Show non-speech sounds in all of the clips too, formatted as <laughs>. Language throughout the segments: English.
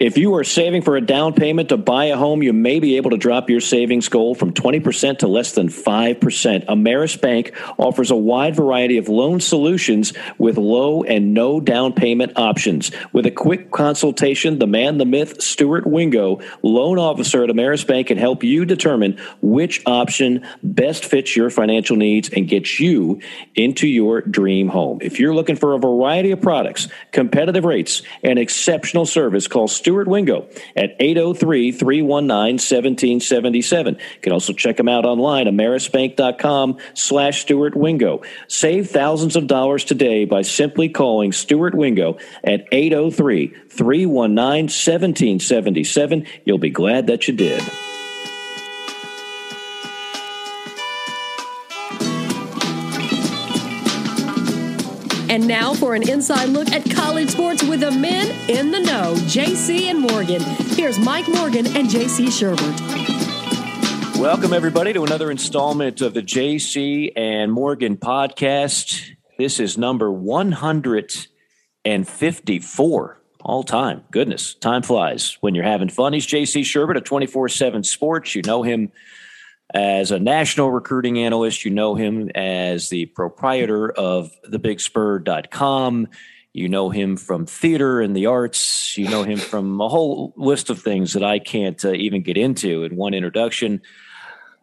If you are saving for a down payment to buy a home, you may be able to drop your savings goal from 20% to less than 5%. Ameris Bank offers a wide variety of loan solutions with low and no down payment options. With a quick consultation, the man, the myth, Stuart Wingo, loan officer at Ameris Bank, can help you determine which option best fits your financial needs and gets you into your dream home. If you're looking for a variety of products, competitive rates, and exceptional service, call Stuart Wingo at 803 319 1777. You can also check him out online, amerisbank.com slash Stuart Wingo. Save thousands of dollars today by simply calling Stuart Wingo at 803 319 1777. You'll be glad that you did. And now for an inside look at college sports with the men in the know, JC and Morgan. Here's Mike Morgan and JC Shurburtt. Welcome, everybody, to another installment of the JC and Morgan podcast. This is number 154 all time. Goodness, time flies when you're having fun. He's JC Shurburtt of 24 7 Sports. You know him as a national recruiting analyst, you know him as the proprietor of thebigspur.com. You know him from theater and the arts. You know him <laughs> from a whole list of things that I can't uh, even get into in one introduction.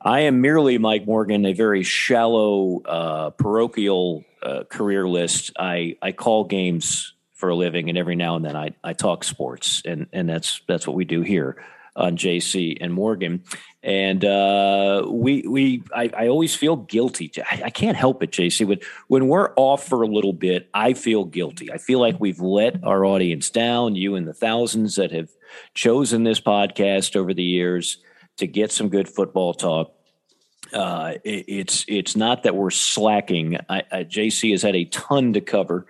I am merely Mike Morgan, a very shallow uh, parochial uh, career list. I, I call games for a living, and every now and then I, I talk sports, and, and that's that's what we do here on JC and Morgan. And uh, we we I, I, always feel guilty. I, I, can't help it, JC. When when we're off for a little bit, I feel guilty. I feel like we've let our audience down. You and the thousands that have chosen this podcast over the years to get some good football talk. Uh, it, it's it's not that we're slacking. I, JC has had a ton to cover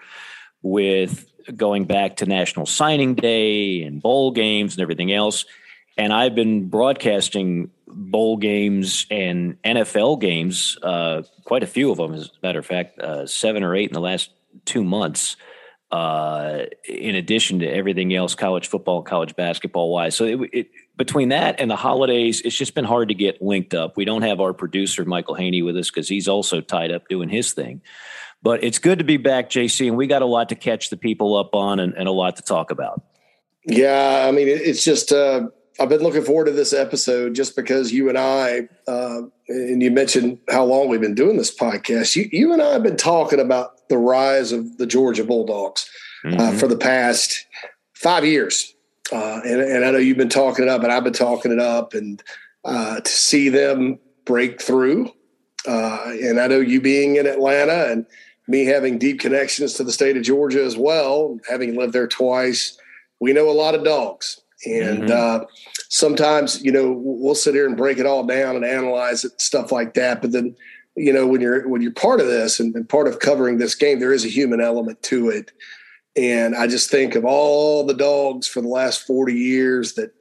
with going back to National Signing Day and bowl games and everything else and I've been broadcasting bowl games and NFL games, uh, quite a few of them, as a matter of fact, uh, seven or eight in the last two months. Uh, in addition to everything else, college football, college basketball wise. So it, it, between that and the holidays, it's just been hard to get linked up. We don't have our producer Michael Haney with us because he's also tied up doing his thing. But it's good to be back, JC, and we got a lot to catch the people up on and, and a lot to talk about. Yeah, I mean, it's just uh, I've been looking forward to this episode just because you and I, uh, and you mentioned how long we've been doing this podcast. You, you and I have been talking about the rise of the Georgia Bulldogs uh, mm-hmm. uh, for the past five years. Uh, and, and, I know you've been talking it up, and I've been talking it up, and uh, to see them break through. Uh, and I know you being in Atlanta and me having deep connections to the state of Georgia as well, having lived there twice, we know a lot of dogs and mm-hmm. uh, sometimes, you know, we'll sit here and break it all down and analyze it, stuff like that. But then, you know, when you're when you're part of this and, and part of covering this game, there is a human element to it. And I just think of all the dogs for the last 40 years that,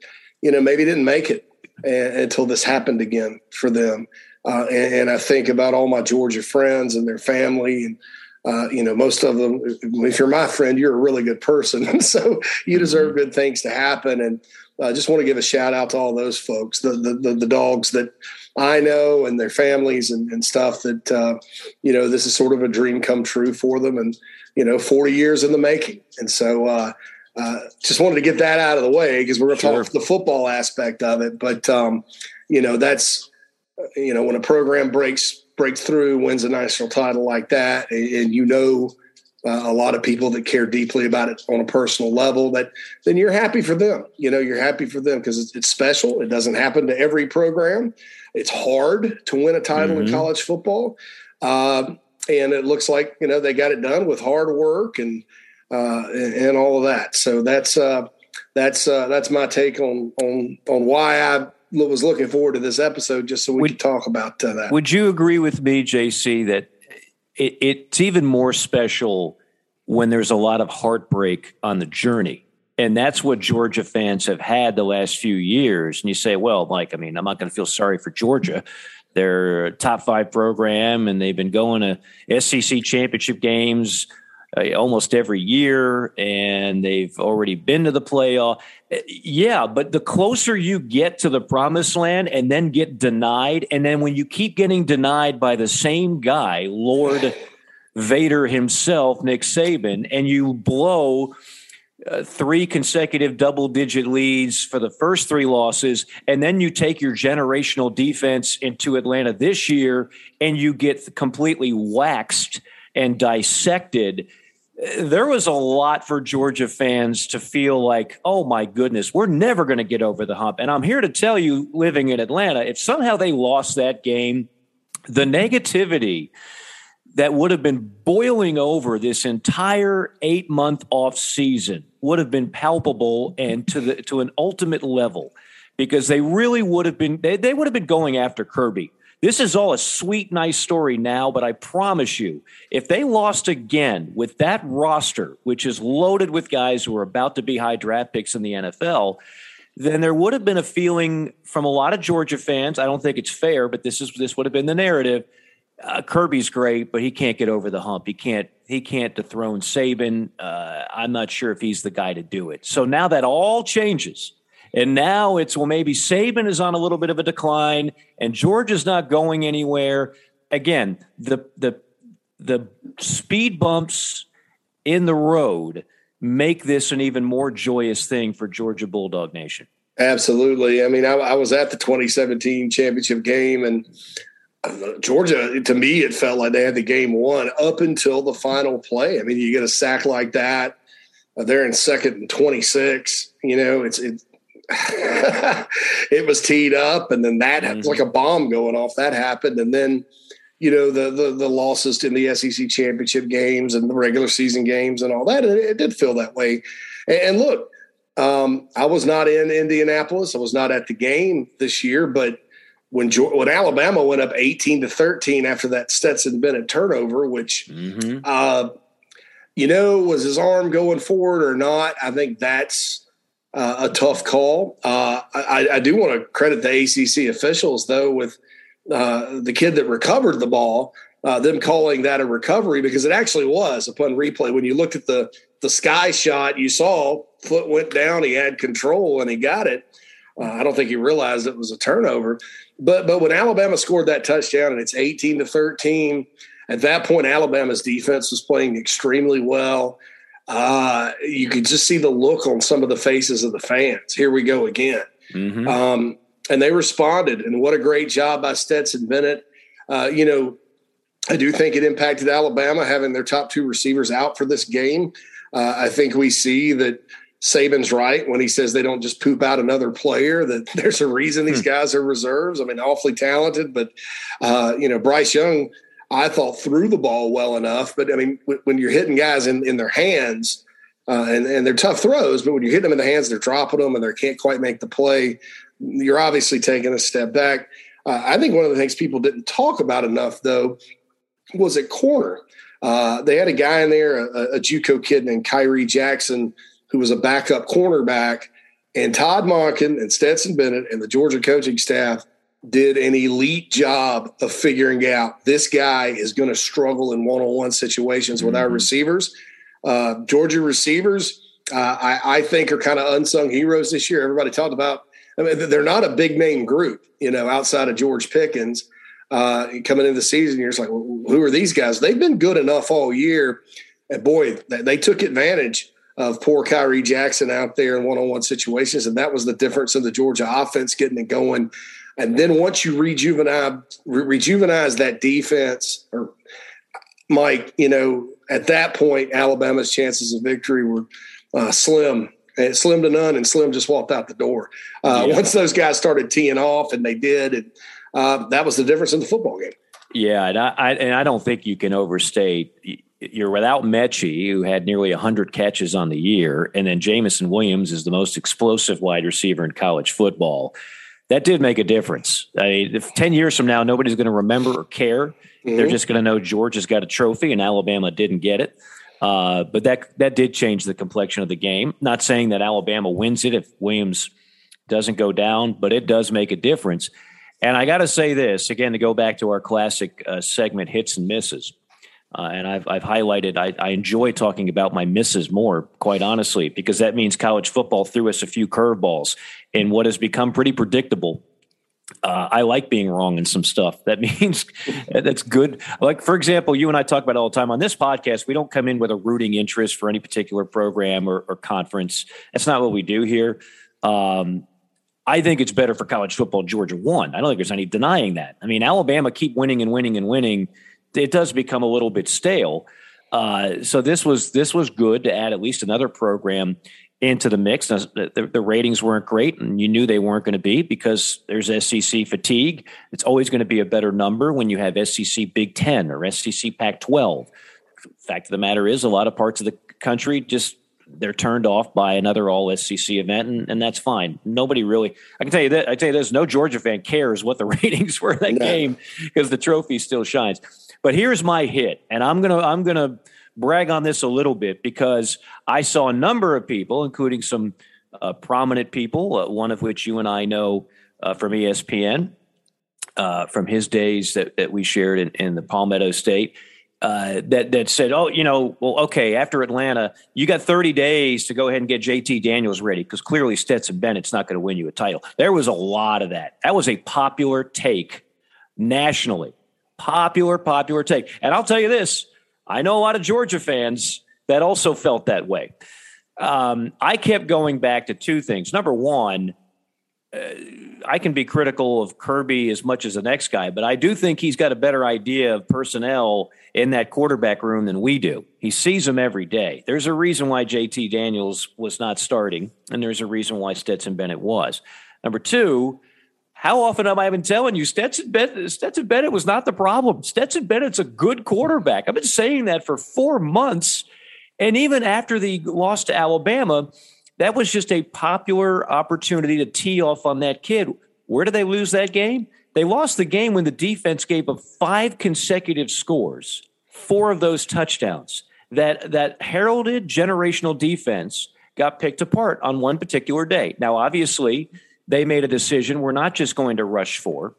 you know, maybe didn't make it until this happened again for them. Uh, and, and, I think about all my Georgia friends and their family and uh, you know, most of them, if you're my friend, you're a really good person. <laughs> so you deserve mm-hmm. good things to happen. And I uh, just want to give a shout out to all those folks, the, the, the, the dogs that I know and their families and, and stuff that, uh, you know, this is sort of a dream come true for them and, you know, 40 years in the making. And so, uh, uh, just wanted to get that out of the way because we're going to sure. talk the football aspect of it. But, um, you know, that's, you know, when a program breaks breaks through, wins a national title like that, and, and you know uh, a lot of people that care deeply about it on a personal level, that then you're happy for them. You know, you're happy for them because it's, it's, special. It doesn't happen to every program. It's hard to win a title mm-hmm. in college football, um, and it looks like you know they got it done with hard work and uh, and, and, all of that. So that's uh, that's uh, that's my take on on on why I was looking forward to this episode just so we would, could talk about uh, that. Would you agree with me, JC, that it, it's even more special when there's a lot of heartbreak on the journey? And that's what Georgia fans have had the last few years. And you say, well, Mike, I mean, I'm not going to feel sorry for Georgia. They're a top five program and they've been going to SEC championship games uh, almost every year, and they've already been to the playoff. Uh, yeah, but the closer you get to the promised land and then get denied, and then when you keep getting denied by the same guy, Lord Vader himself, Nick Saban, and you blow – uh, three consecutive double digit leads for the first three losses. And then you take your generational defense into Atlanta this year and you get completely waxed and dissected. There was a lot for Georgia fans to feel like, oh my goodness, we're never going to get over the hump. And I'm here to tell you, living in Atlanta, if somehow they lost that game, the negativity that would have been boiling over this entire eight month off season would have been palpable and to the to an ultimate level because they really would have been they, they would have been going after Kirby. This is all a sweet, nice story now, but I promise you, if they lost again with that roster, which is loaded with guys who are about to be high draft picks in the NFL, then there would have been a feeling from a lot of Georgia fans. I don't think it's fair, but this is this would have been the narrative uh, Kirby's great, but he can't get over the hump. He can't he can't dethrone Saban. Uh, I'm not sure if he's the guy to do it. So now that all changes, and now it's well maybe Saban is on a little bit of a decline, and Georgia's not going anywhere. Again, the the the speed bumps in the road make this an even more joyous thing for Georgia Bulldog Nation. Absolutely. I mean, I, I was at the 2017 championship game and Georgia, to me, it felt like they had the game won up until the final play. I mean, you get a sack like that, uh, they're in second and 26. You know, it's it, <laughs> it was teed up, and then that mm-hmm. like a bomb going off. That happened, and then you know the the, the losses in the SEC championship games and the regular season games and all that. It, it did feel that way. And, and look, um, I was not in Indianapolis. I was not at the game this year, but when when Alabama went up 18 to 13 after that Stetson Bennett turnover, which mm-hmm. uh, you know was his arm going forward or not, I think that's uh, a tough call. Uh, I, I, do want to credit the ACC officials though with uh, the kid that recovered the ball. Uh, them calling that a recovery because it actually was upon replay. When you looked at the the sky shot, you saw foot went down, he had control and he got it. Uh, I don't think he realized it was a turnover. But but when Alabama scored that touchdown and it's 18 to 13, at that point Alabama's defense was playing extremely well. Uh, you could just see the look on some of the faces of the fans. Here we go again. Mm-hmm. Um, and they responded, and what a great job by Stetson Bennett. Uh, you know, I do think it impacted Alabama having their top two receivers out for this game. Uh, I think we see that Saban's right when he says they don't just poop out another player. That <laughs> there's a reason these hmm. guys are reserves. I mean, awfully talented, but uh, you know, Bryce Young, I thought threw the ball well enough. But I mean, when you're hitting guys in, in their hands, uh, and and they're tough throws, but when you hit them in the hands, they're dropping them and they can't quite make the play. You're obviously taking a step back. Uh, I think one of the things people didn't talk about enough, though, was at corner. Uh, they had a guy in there, a, a JUCO kid named Khyree Jackson who was a backup cornerback, and Todd Monken and Stetson Bennett and the Georgia coaching staff did an elite job of figuring out this guy is going to struggle in one-on-one situations mm-hmm. with our mm-hmm. receivers. Uh, Georgia receivers, uh, I, I, think, are kind of unsung heroes this year. Everybody talked about. I mean, they're not a big name group, you know, outside of George Pickens. Uh, coming into the season, you're just like, well, who are these guys? They've been good enough all year, and boy, they, they took advantage of poor Khyree Jackson out there in one-on-one situations, and that was the difference in the Georgia offense getting it going. And then once you rejuvenize rejuvenize that defense, or Mike, you know, at that point, Alabama's chances of victory were uh, slim, and slim to none, and slim just walked out the door. Uh, yeah. Once those guys started teeing off, and they did, and uh, that was the difference in the football game. Yeah, and I, I, and I don't think you can overstate you're without Metchie, who had nearly 100 catches on the year, and then Jameson Williams is the most explosive wide receiver in college football. That did make a difference. I mean, if 10 years from now, nobody's going to remember or care. Mm-hmm. They're just going to know Georgia's got a trophy and Alabama didn't get it. Uh, but that that did change the complexion of the game. Not saying that Alabama wins it if Williams doesn't go down, but it does make a difference. And I got to say this again to go back to our classic uh, segment, hits and misses Uh, and I've, I've highlighted, I, I enjoy talking about my misses more, quite honestly, because that means college football threw us a few curveballs in what has become pretty predictable uh, I like being wrong in some stuff. That <laughs> means that's good. Like, for example, you and I talk about all the time on this podcast. We don't come in with a rooting interest for any particular program or, or conference. That's not what we do here. Um, I think it's better for college football. Georgia won. I don't think there's any denying that. I mean, Alabama keep winning and winning and winning. It does become a little bit stale. Uh, so this was this was good to add at least another program into the mix. The, the, the, ratings weren't great, and you knew they weren't going to be because there's SEC fatigue. It's always going to be a better number when you have SEC Big Ten or SEC Pac 12. Fact of the matter is, a lot of parts of the country just they're turned off by another all SEC event, and, and that's fine. Nobody really, I can tell you that. I tell you this: no Georgia fan cares what the <laughs> ratings were that no. game because the trophy still shines. But here's my hit, and I'm gonna I'm gonna brag on this a little bit because I saw a number of people, including some uh, prominent people, uh, one of which you and I know uh, from ESPN, uh, from his days that, that we shared in, in the Palmetto State. Uh, that that said, oh, you know, well, okay, after Atlanta, you got 30 days to go ahead and get JT Daniels ready because clearly Stetson Bennett's not going to win you a title. There was a lot of that. That was a popular take nationally. Popular, popular take. And I'll tell you this I know a lot of Georgia fans that also felt that way. Um, I kept going back to two things. Number one, uh, I can be critical of Kirby as much as the next guy, but I do think he's got a better idea of personnel in that quarterback room than we do. He sees them every day. There's a reason why JT Daniels was not starting, and there's a reason why Stetson Bennett was. Number two, how often have I been telling you Stetson Bennett, Stetson Bennett was not the problem? Stetson Bennett's a good quarterback. I've been saying that for four months. And even after the loss to Alabama, that was just a popular opportunity to tee off on that kid. Where did they lose that game? They lost the game when the defense gave up five consecutive scores, four of those touchdowns. That that heralded generational defense got picked apart on one particular day. Now, obviously, they made a decision we're not just going to rush for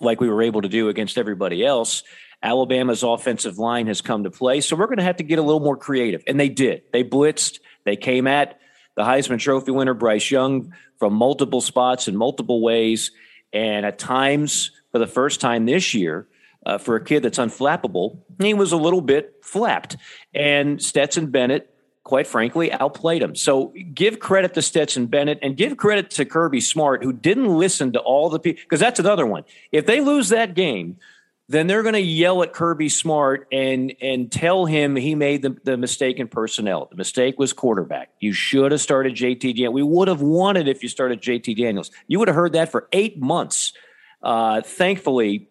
like we were able to do against everybody else. Alabama's offensive line has come to play. So we're going to have to get a little more creative. And they did. They blitzed, they came at the Heisman Trophy winner, Bryce Young, from multiple spots in multiple ways. And at times, for the first time this year, uh, for a kid that's unflappable, he was a little bit flapped. And Stetson Bennett quite frankly, outplayed him. So give credit to Stetson Bennett and give credit to Kirby Smart, who didn't listen to all the people. Because that's another one. If they lose that game, then they're going to yell at Kirby Smart and and tell him he made the, the mistake in personnel. The mistake was quarterback. You should have started JT Daniels. We would have won it if you started JT Daniels. You would have heard that for eight months. Uh, thankfully,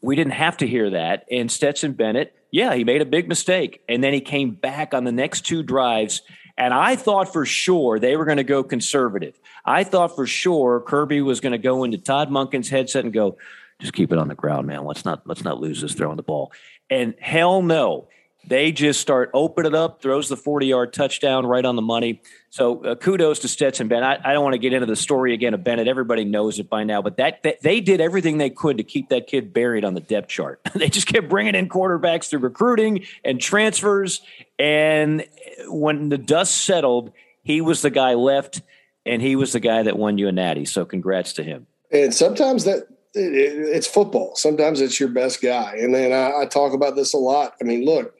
we didn't have to hear that. And Stetson Bennett yeah, he made a big mistake. And then he came back on the next two drives. And I thought for sure they were going to go conservative. I thought for sure Kirby was going to go into Todd Monken's headset and go, just keep it on the ground, man. Let's not let's not lose this throwing the ball. And hell no. They just start open it up, throws the 40 yard touchdown right on the money. So uh, kudos to Stetson Bennett. I, I, don't want to get into the story again of Bennett. Everybody knows it by now, but that, that, they did everything they could to keep that kid buried on the depth chart. <laughs> they just kept bringing in quarterbacks through recruiting and transfers. And when the dust settled, he was the guy left, and he was the guy that won you a natty. So congrats to him. And sometimes that it's football. Sometimes it's your best guy. And then I, I talk about this a lot. I mean, look,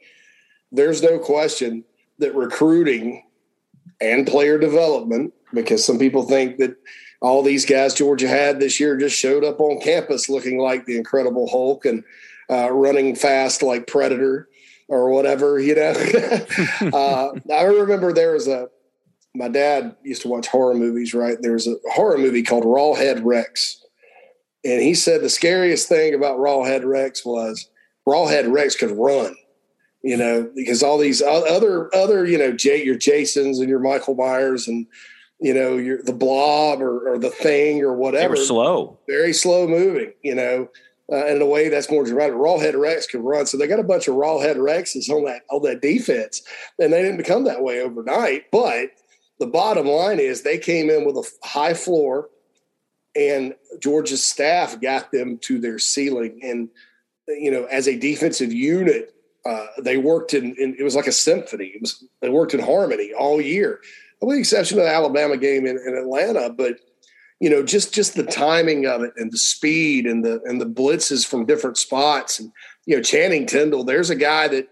there's no question that recruiting and player development, because some people think that all these guys Georgia had this year just showed up on campus looking like the Incredible Hulk and uh, running fast like Predator or whatever, you know. <laughs> uh, I remember there was a, my dad used to watch horror movies, right? There was a horror movie called Rawhead Rex. And he said the scariest thing about Rawhead Rex was Rawhead Rex could run you know, because all these other other you know, Jay, your Jasons and your Michael Myers and you know, your the Blob or, or the Thing or whatever. They were slow, very slow moving. You know, uh, in a way that's more dramatic. Rawhead Rex can run, so they got a bunch of Rawhead Rexes on that on that defense, and they didn't become that way overnight. But the bottom line is they came in with a high floor, and Georgia's staff got them to their ceiling. And you know, as a defensive unit, Uh, they worked in, in, it was like a symphony. It was they worked in harmony all year, with the exception of the Alabama game in, in Atlanta. But you know, just just the timing of it and the speed and the and the blitzes from different spots and you know, Channing Tindall. There's a guy that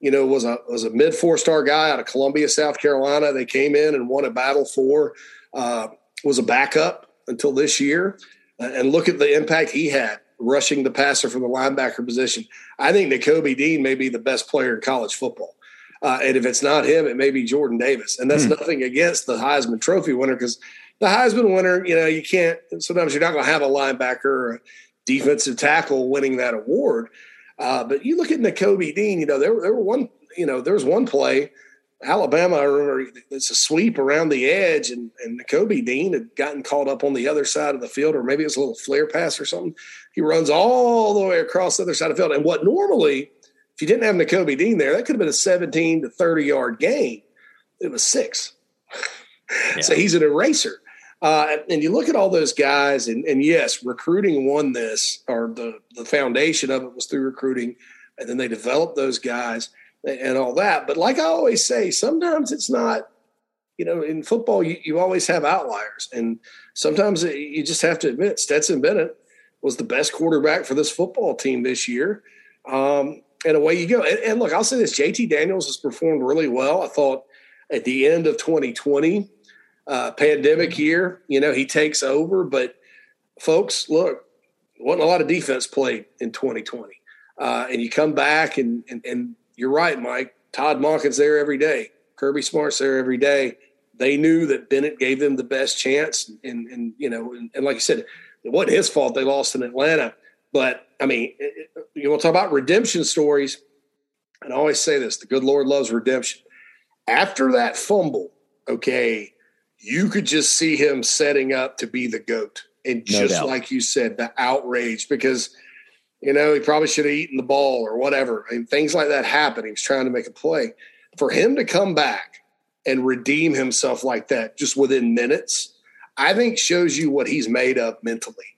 you know was a was a mid four star guy out of Columbia, South Carolina. They came in and won a battle for. Uh, was a backup until this year, and look at the impact he had rushing the passer from the linebacker position. I think Nakobe Dean may be the best player in college football. Uh, and if it's not him, it may be Jordan Davis. And that's hmm. nothing against the Heisman Trophy winner because the Heisman winner, you know, you can't, sometimes you're not going to have a linebacker or a defensive tackle winning that award. Uh, but you look at Nakobe Dean, you know, there, there were one, you know, there was one play Alabama, I remember it's a sweep around the edge, and, and Kobe Dean had gotten caught up on the other side of the field, or maybe it was a little flare pass or something. He runs all the way across the other side of the field. And what normally, if you didn't have Nakobe Dean there, that could have been a 17 to 30 yard gain. It was six. <laughs> Yeah. so he's an eraser. Uh, and you look at all those guys, and, and yes, recruiting won this, or the, the foundation of it was through recruiting. And then they developed those guys and all that. But like I always say, sometimes it's not, you know, in football, you, you always have outliers. And sometimes you just have to admit Stetson Bennett was the best quarterback for this football team this year. Um, and away you go. And, and, look, I'll say this JT Daniels has performed really well. I thought at the end of 2020, uh, pandemic year, you know, he takes over. But folks, look, wasn't a lot of defense played in 2020. Uh, and you come back and, and, and you're right, Mike. Todd Monken's there every day. Kirby Smart's there every day. They knew that Bennett gave them the best chance, and and you know, and, and like you said, it wasn't his fault they lost in Atlanta. But I mean, it, you want to talk about redemption stories? And I always say this: the good Lord loves redemption. After that fumble, okay, you could just see him setting up to be the goat, and just like you said, the outrage because you know, he probably should have eaten the ball or whatever. I and things like that happen. He was trying to make a play. For him to come back and redeem himself like that just within minutes, I think shows you what he's made of mentally.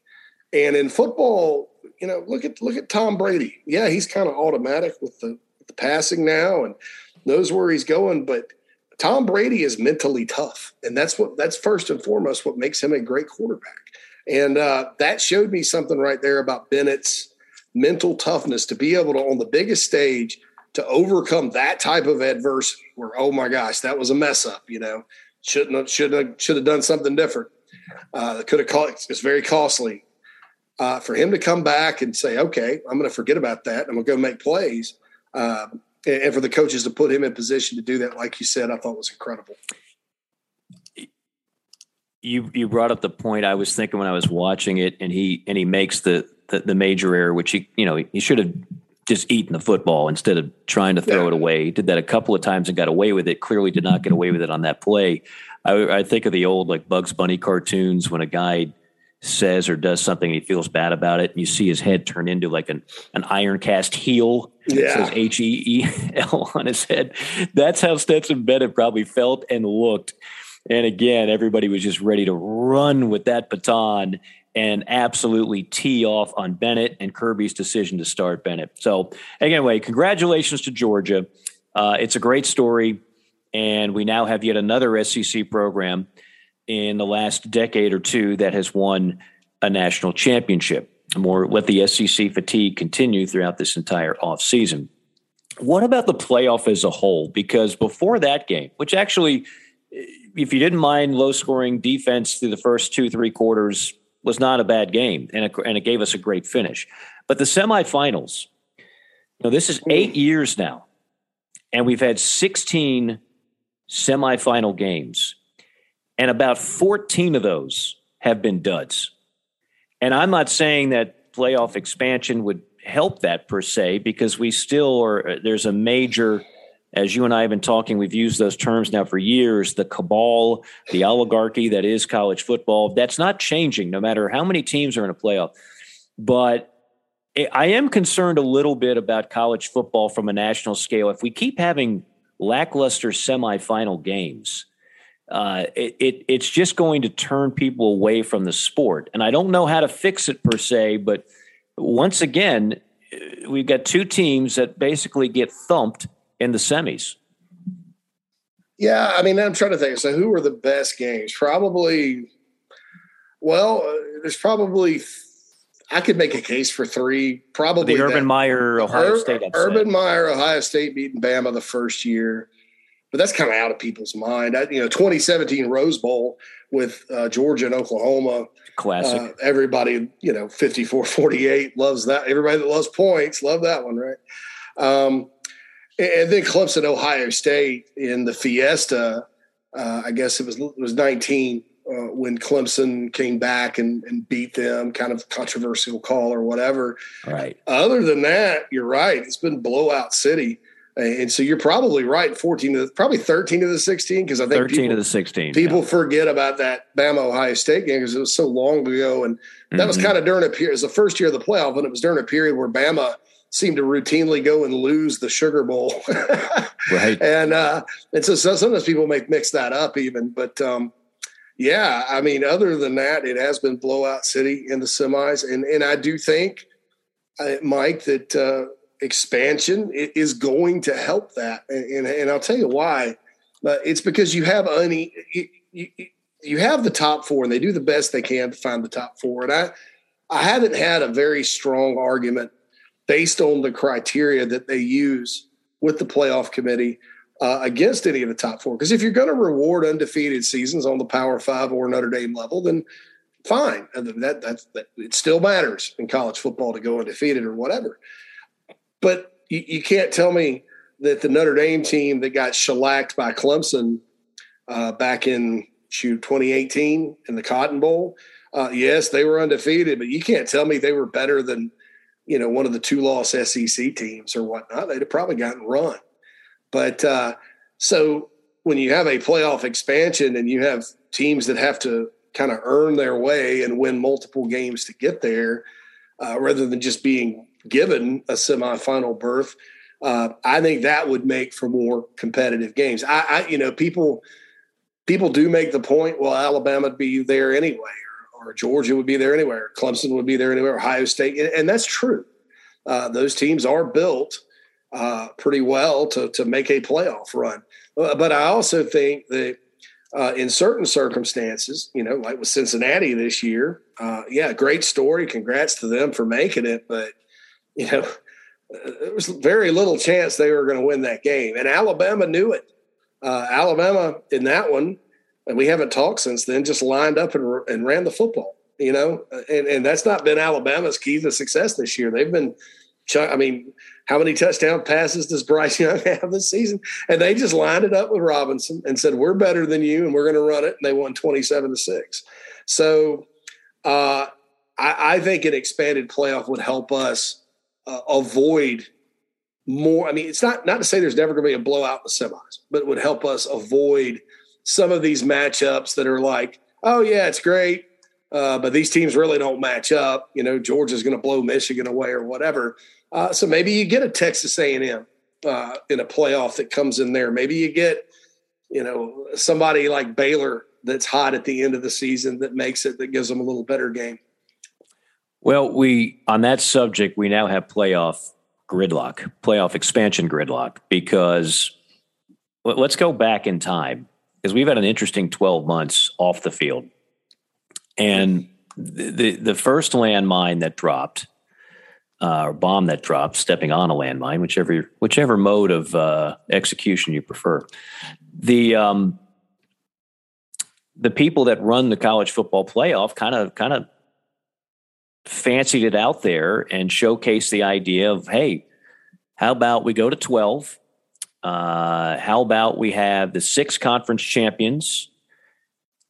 And in football, you know, look at look at Tom Brady. Yeah, he's kind of automatic with the, the passing now and knows where he's going, but Tom Brady is mentally tough, and that's what that's first and foremost what makes him a great quarterback. And uh, that showed me something right there about Bennett's mental toughness to be able to on the biggest stage to overcome that type of adversity where oh my gosh that was a mess up you know? Shouldn't have should have should have done something different. Uh, could have cost it's very costly. Uh, for him to come back and say okay i'm going to forget about that going to go make plays uh, and, and for the coaches to put him in position to do that like you said i thought was incredible. You you brought up the point I was thinking when I was watching it, and he and he makes the the, the major error, which he you know he should have just eaten the football instead of trying to throw yeah. it away. He did that a couple of times and got away with it. Clearly, did not get away with it on that play. I, I think of the old like Bugs Bunny cartoons when a guy says or does something and he feels bad about it, and you see his head turn into like an an iron cast heel. Yeah. says H E E L <laughs> on his head. That's how Stetson Bennett probably felt and looked. And again, everybody was just ready to run with that baton and absolutely tee off on Bennett and Kirby's decision to start Bennett. So, anyway, congratulations to Georgia. Uh, it's a great story. And we now have yet another SEC program in the last decade or two that has won a national championship. More let the SEC fatigue continue throughout this entire offseason. What about the playoff as a whole? Because before that game, which actually, if you didn't mind low scoring defense through the first two, three quarters, was not a bad game, and it, and it gave us a great finish. But the semifinals, you know, this is eight years now, and we've had 16 semifinal games, and about 14 of those have been duds. And I'm not saying that playoff expansion would help that per se, because we still are, uh, there's a major – as you and I have been talking, we've used those terms now for years the cabal, the oligarchy that is college football. That's not changing no matter how many teams are in a playoff. But I am concerned a little bit about college football from a national scale. If we keep having lackluster semifinal games, uh, it, it, it's just going to turn people away from the sport. And I don't know how to fix it per se, but once again, we've got two teams that basically get thumped in the semis. Yeah, I mean, I'm trying to think. So, who were the best games? Probably. Well, uh, there's probably. I could make a case for three. Probably the Urban that, Meyer Ohio Ur- State. Upset. Urban Meyer Ohio State beating Bama the first year, but that's kind of out of people's mind. I, you know, 2017 Rose Bowl with uh, Georgia and Oklahoma. Classic. Uh, everybody, you know, 54 48 loves that. Everybody that loves points, love that one, right? Um, and then Clemson, Ohio State in the Fiesta. Uh, I guess it was it was 19 uh, when Clemson came back and, and, beat them. Kind of controversial call or whatever. Right. Other than that, you're right. It's been blowout city. And so you're probably right. 14 to the, probably 13 to the 16 because I think 13 people, to the 16. People yeah. forget about that Bama Ohio State game because it was so long ago, and that mm-hmm. was kind of during a period. It was the first year of the playoff, and it was during a period where Bama seem to routinely go and lose the Sugar Bowl. <laughs> right. And uh, and so, so, sometimes people make mix that up even, but um, yeah, I mean, other than that, it has been blowout city in the semis, and and I do think, uh, Mike, that uh, expansion is going to help that, and and, and I'll tell you why. But it's because you have any. You, you, you have the top four, and they do the best they can to find the top four. And I, I haven't had a very strong argument based on the criteria that they use with the playoff committee uh, against any of the top four. Because if you're going to reward undefeated seasons on the Power Five or Notre Dame level, then fine. That, that, that it still matters in college football to go undefeated or whatever. But you, you can't tell me that the Notre Dame team that got shellacked by Clemson uh, back in shoot 2018 in the Cotton Bowl. Uh, yes, they were undefeated, but you can't tell me they were better than you know, one of the two loss SEC teams or whatnot, they'd have probably gotten run. But uh, so when you have a playoff expansion and you have teams that have to kind of earn their way and win multiple games to get there, uh, rather than just being given a semifinal berth, uh, I think that would make for more competitive games. I, I, you know, people people do make the point, well, Alabama would be there anyway, or Georgia would be there anywhere, Clemson would be there anywhere, Ohio State, and that's true. Uh, those teams are built uh, pretty well to to make a playoff run. Uh, but I also think that uh, in certain circumstances, you know, like with Cincinnati this year, uh, yeah, great story. Congrats to them for making it, but you know, there was very little chance they were going to win that game, and Alabama knew it. Uh, Alabama in that one and we haven't talked since then. Just lined up and, and ran the football, you know, and and that's not been Alabama's key to success this year. They've been, I mean, how many touchdown passes does Bryce <laughs> Young have this season? And they just lined it up with Robinson and said, "We're better than you, and we're going to run it." And they won twenty-seven to six. So, uh, I, I, think an expanded playoff would help us uh, avoid more. I mean, it's not not to say there's never going to be a blowout in the semis, but it would help us avoid some of these matchups that are like, oh yeah, it's great, uh, but these teams really don't match up. You know, Georgia's going to blow Michigan away or whatever. Uh, so maybe you get a Texas A&M uh, in a playoff that comes in there. Maybe you get, you know, somebody like Baylor that's hot at the end of the season that makes it that gives them a little better game. Well, we on that subject, we now have playoff gridlock, playoff expansion gridlock, because let's go back in time because we've had an interesting 12 months off the field. And the, the first landmine that dropped, uh, or bomb that dropped, stepping on a landmine, whichever whichever mode of uh, execution you prefer, the um, the people that run the college football playoff kind of kind of fancied it out there and showcased the idea of, hey, how about we go to twelve? Uh, how about we have the six conference champions,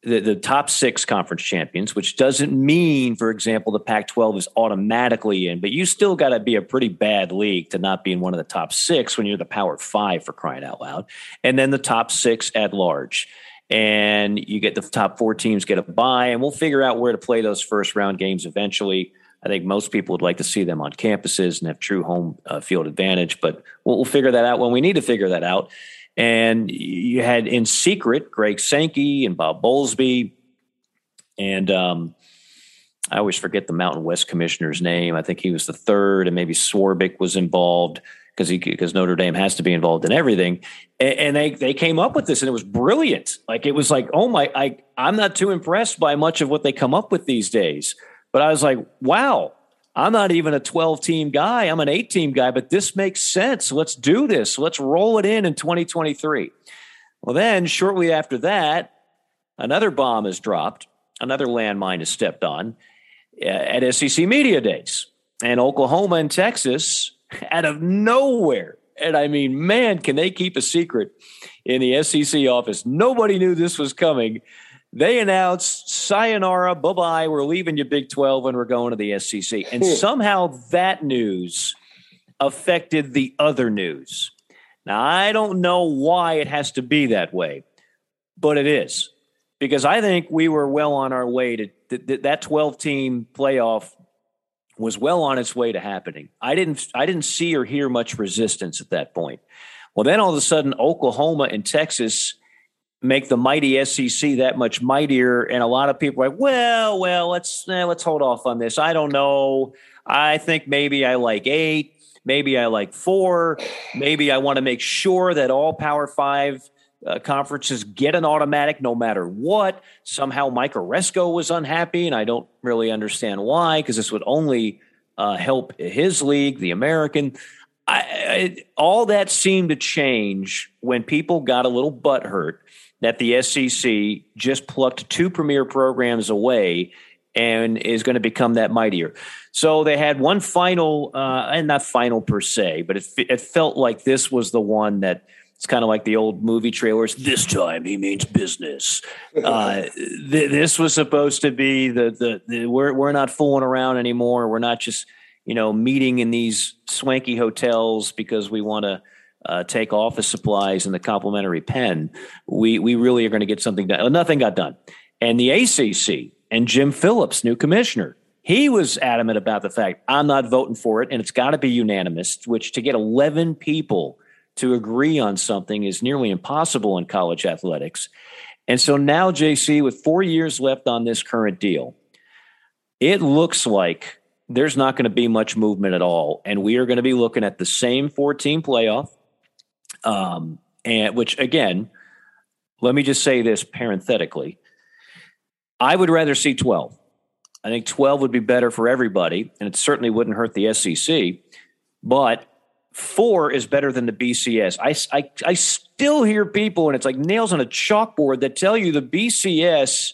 the, the top six conference champions, which doesn't mean, for example, the Pac 12 is automatically in, but you still got to be a pretty bad league to not be in one of the top six when you're the Power Five for crying out loud. And then the top six at large. And you get the top four teams get a bye, and we'll figure out where to play those first round games eventually. I think most people would like to see them on campuses and have true home uh, field advantage, but we'll, we'll, figure that out when we need to figure that out. And you had in secret Greg Sankey and Bob Bowlesby and um, I always forget the Mountain West commissioner's name. I think he was the third, and maybe Swarbrick was involved because because Notre Dame has to be involved in everything. And, and, they they came up with this, and it was brilliant. Like it was like, oh my, I I'm not too impressed by much of what they come up with these days. But I was like, wow, I'm not even a 12 team guy. I'm an eight team guy, but this makes sense. Let's do this. Let's roll it in in 2023. Well, then shortly after that, another bomb is dropped, another landmine is stepped on uh, at SEC Media Days. And Oklahoma and Texas, <laughs> out of nowhere, and I mean, man, can they keep a secret in the SEC office? Nobody knew this was coming they announced sayonara, bye bye, we're leaving you Big 12 and we're going to the SEC. And hmm. somehow that news affected the other news. Now, I don't know why it has to be that way, but it is because I think we were well on our way to th- that 12 team playoff was well on its way to happening. I didn't I didn't see or hear much resistance at that point. Well, then all of a sudden Oklahoma and Texas make the mighty SEC that much mightier. And a lot of people are like, well, well, let's eh, let's hold off on this. I don't know. I think maybe I like eight. Maybe I like four. Maybe I want to make sure that all Power Five uh, conferences get an automatic no matter what. Somehow Mike Aresco was unhappy, and I don't really understand why, because this would only uh, help his league, the American. I, I, all that seemed to change when people got a little butthurt that the SEC just plucked two premier programs away and is going to become that mightier. So they had one final, uh, and not final per se, but it, it felt like this was the one that it's kind of like the old movie trailers. This time he means business. <laughs> Uh, th- this was supposed to be the, the, the we're we're not fooling around anymore. We're not just you know meeting in these swanky hotels because we want to uh, take office supplies and the complimentary pen, we we really are going to get something done. Nothing got done. And the ACC and Jim Phillips, new commissioner, he was adamant about the fact I'm not voting for it, and it's got to be unanimous. Which to get 11 people to agree on something is nearly impossible in college athletics. And so now, JC, with four years left on this current deal, it looks like there's not going to be much movement at all. And we are going to be looking at the same 14 playoff, um, and which again, let me just say this parenthetically. I would rather see 12. I think 12 would be better for everybody, and it certainly wouldn't hurt the SEC. But four is better than the BCS. I, I, I still hear people, and it's like nails on a chalkboard, that tell you the BCS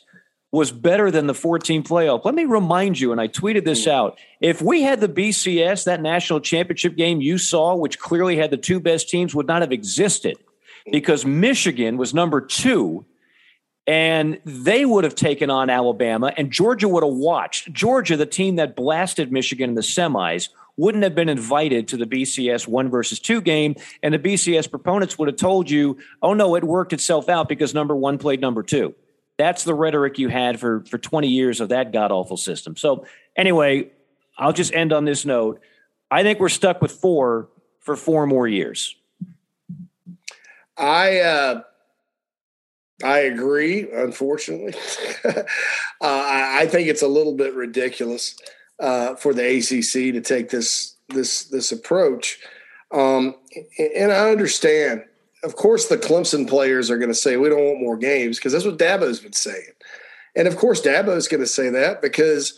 was better than the 14 playoff. Let me remind you, and I tweeted this hmm. out. If we had the BCS, that national championship game you saw, which clearly had the two best teams, would not have existed because Michigan was number two and they would have taken on Alabama and Georgia would have watched. Georgia, the team that blasted Michigan in the semis, wouldn't have been invited to the BCS one versus two game. And the BCS proponents would have told you, oh no, it worked itself out because number one played number two. That's the rhetoric you had for for 20 years of that god awful system. So anyway, I'll just end on this note. I think we're stuck with four for four more years. I uh, I agree. Unfortunately, <laughs> uh, I think it's a little bit ridiculous uh, for the ACC to take this this this approach. Um, and I understand of course, the Clemson players are going to say we don't want more games because that's what Dabo's been saying, and of course, Dabo's going to say that because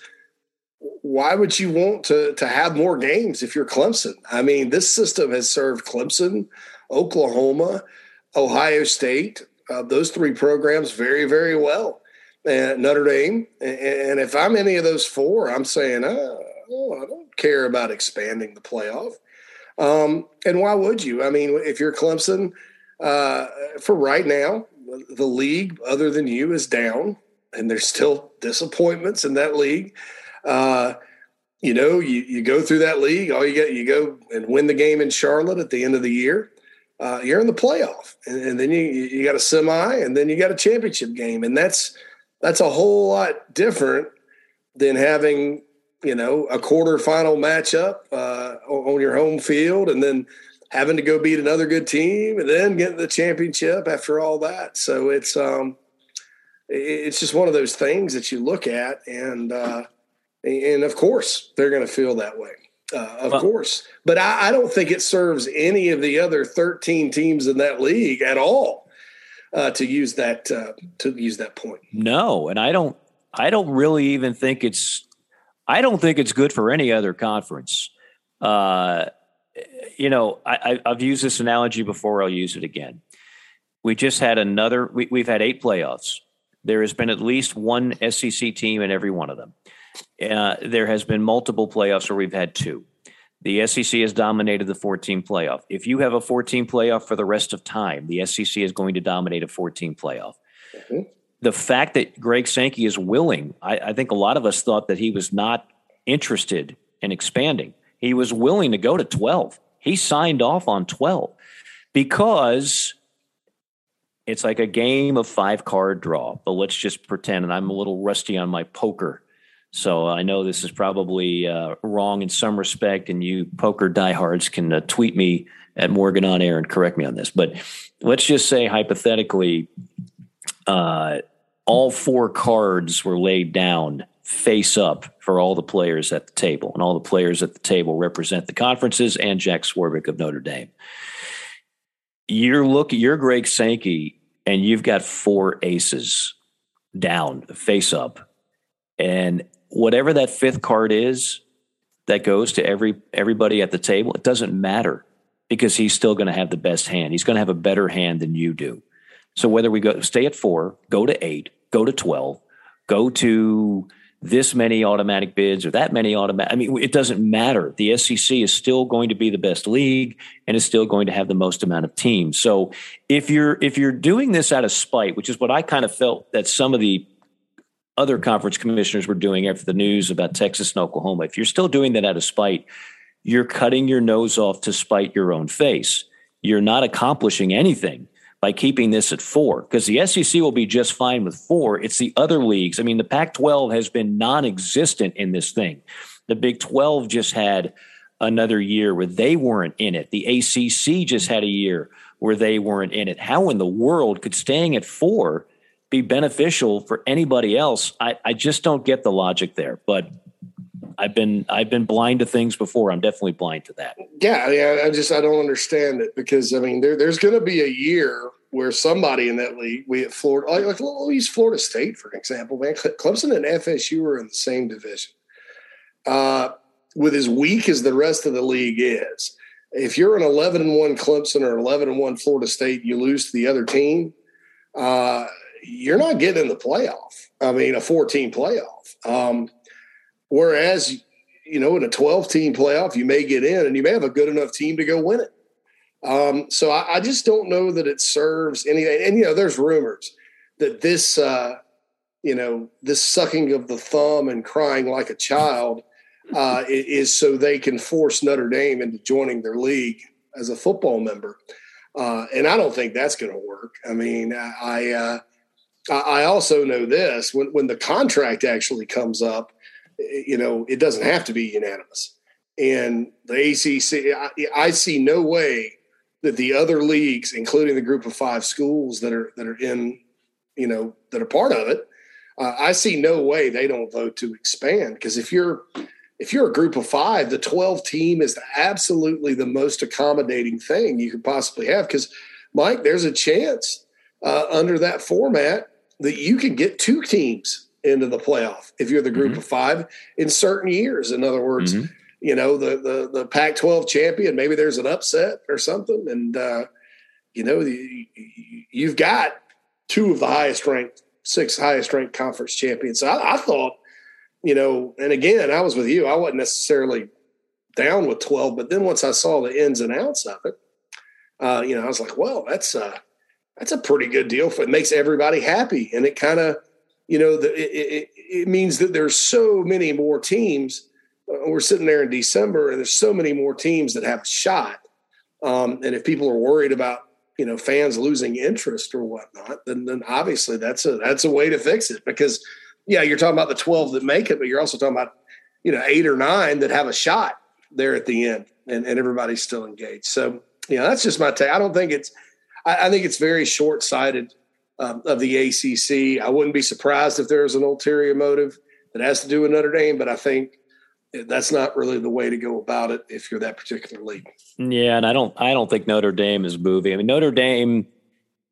why would you want to to have more games if you're Clemson? I mean, this system has served Clemson, Oklahoma, Ohio State, uh, those three programs very very well, and Notre Dame. And if I'm any of those four, I'm saying, oh, I don't care about expanding the playoff. Um, and why would you? I mean, if you're Clemson uh, for right now, the league, other than you, is down, and there's still disappointments in that league. Uh, you know, you, you go through that league, all you get, you go and win the game in Charlotte at the end of the year. Uh, you're in the playoff, and, and, then you you got a semi, and then you got a championship game, and that's that's a whole lot different than having you know a quarterfinal matchup uh, on your home field, and then having to go beat another good team and then getting the championship after all that. So it's um, it's just one of those things that you look at and uh, and of course they're going to feel that way. Uh, of well, course, but I, I, don't think it serves any of the other 13 teams in that league at all uh, to use that uh, to use that point. No, and I don't. I don't really even think it's. I don't think it's good for any other conference. Uh, you know, I, have used this analogy before. I'll use it again. We just had another. We, we've had eight playoffs. There has been at least one SEC team in every one of them. Uh, there has been multiple playoffs where we've had two. The SEC has dominated the 14 playoff. If you have a 14 playoff for the rest of time, the SEC is going to dominate a 14 playoff. Mm-hmm. The fact that Greg Sankey is willing, I, I think a lot of us thought that he was not interested in expanding. He was willing to go to 12. He signed off on 12 because it's like a game of five card draw, but let's just pretend. And I'm a little rusty on my poker. So I know this is probably uh, wrong in some respect, and you poker diehards can uh, tweet me at Morgan on air and correct me on this. But let's just say hypothetically, uh, all four cards were laid down face up for all the players at the table, and all the players at the table represent the conferences and Jack Swarbrick of Notre Dame you're looking, you're Greg Sankey, and you've got four aces down, face up, and whatever that fifth card is that goes to every everybody at the table, it doesn't matter because he's still going to have the best hand. He's going to have a better hand than you do. So whether we go stay at four, go to eight, go to twelve, go to this many automatic bids or that many automatic. I mean, it doesn't matter. The SEC is still going to be the best league and is still going to have the most amount of teams. So if you're if you're doing this out of spite, which is what I kind of felt that some of the other conference commissioners were doing after the news about Texas and Oklahoma, if you're still doing that out of spite, you're cutting your nose off to spite your own face. You're not accomplishing anything by keeping this at four because the SEC will be just fine with four. It's the other leagues. I mean, the Pac 12 has been non existent in this thing. The Big 12 just had another year where they weren't in it. The ACC just had a year where they weren't in it. How in the world could staying at four be beneficial for anybody else? I, I just don't get the logic there. But I've been I've been blind to things before. I'm definitely blind to that. Yeah, yeah. I just I don't understand it because I mean there, there's going to be a year where somebody in that league, we at Florida, like, like we'll use Florida State for example. Man, Clemson and FSU are in the same division. Uh, with as weak as the rest of the league is, if you're an 11 and one Clemson or 11 and one Florida State, you lose to the other team. Uh, you're not getting in the playoff. I mean, a 14 playoff. Um, Whereas, you know, in a 12 team playoff, you may get in and you may have a good enough team to go win it. Um, so I, I, just don't know that it serves anything. And, you know, there's rumors that this, uh, you know, this sucking of the thumb and crying like a child uh, is so they can force Notre Dame into joining their league as a football member. Uh, and I don't think that's going to work. I mean, I, uh, I also know this when, when the contract actually comes up, you know, it doesn't have to be unanimous. And the ACC, I, I, see no way that the other leagues, including the group of five schools that are that are in, you know, that are part of it, uh, I see no way they don't vote to expand. Because if you're if you're a group of five, the 12 team is absolutely the most accommodating thing you could possibly have. Because, Mike, there's a chance uh, under that format that you can get two teams into the playoff if you're the group mm-hmm. of five in certain years. In other words, mm-hmm. you know, the, the, the Pac 12 champion, maybe there's an upset or something. And, uh, you know, the, you've got two of the highest ranked, six highest ranked conference champions. So I, I thought, you know, and again, I was with you. I wasn't necessarily down with 12, but then once I saw the ins and outs of it, uh, you know, I was like, well, that's, uh, that's a pretty good deal. For, it makes everybody happy. And it kind of, you know, the, it, it, it, means that there's so many more teams. Uh, we're sitting there in December, and there's so many more teams that have a shot. Um, and if people are worried about you know fans losing interest or whatnot, then then obviously that's a that's a way to fix it. Because yeah, you're talking about the 12 that make it, but you're also talking about you know eight or nine that have a shot there at the end, and, and everybody's still engaged. So yeah, that's just my take. I don't think it's. I, I think it's very short sighted um, of the ACC. I wouldn't be surprised if there's an ulterior motive. that has to do with Notre Dame, but I think that's not really the way to go about it if you're that particular league. Yeah, and I don't I don't think Notre Dame is moving. I mean, Notre Dame,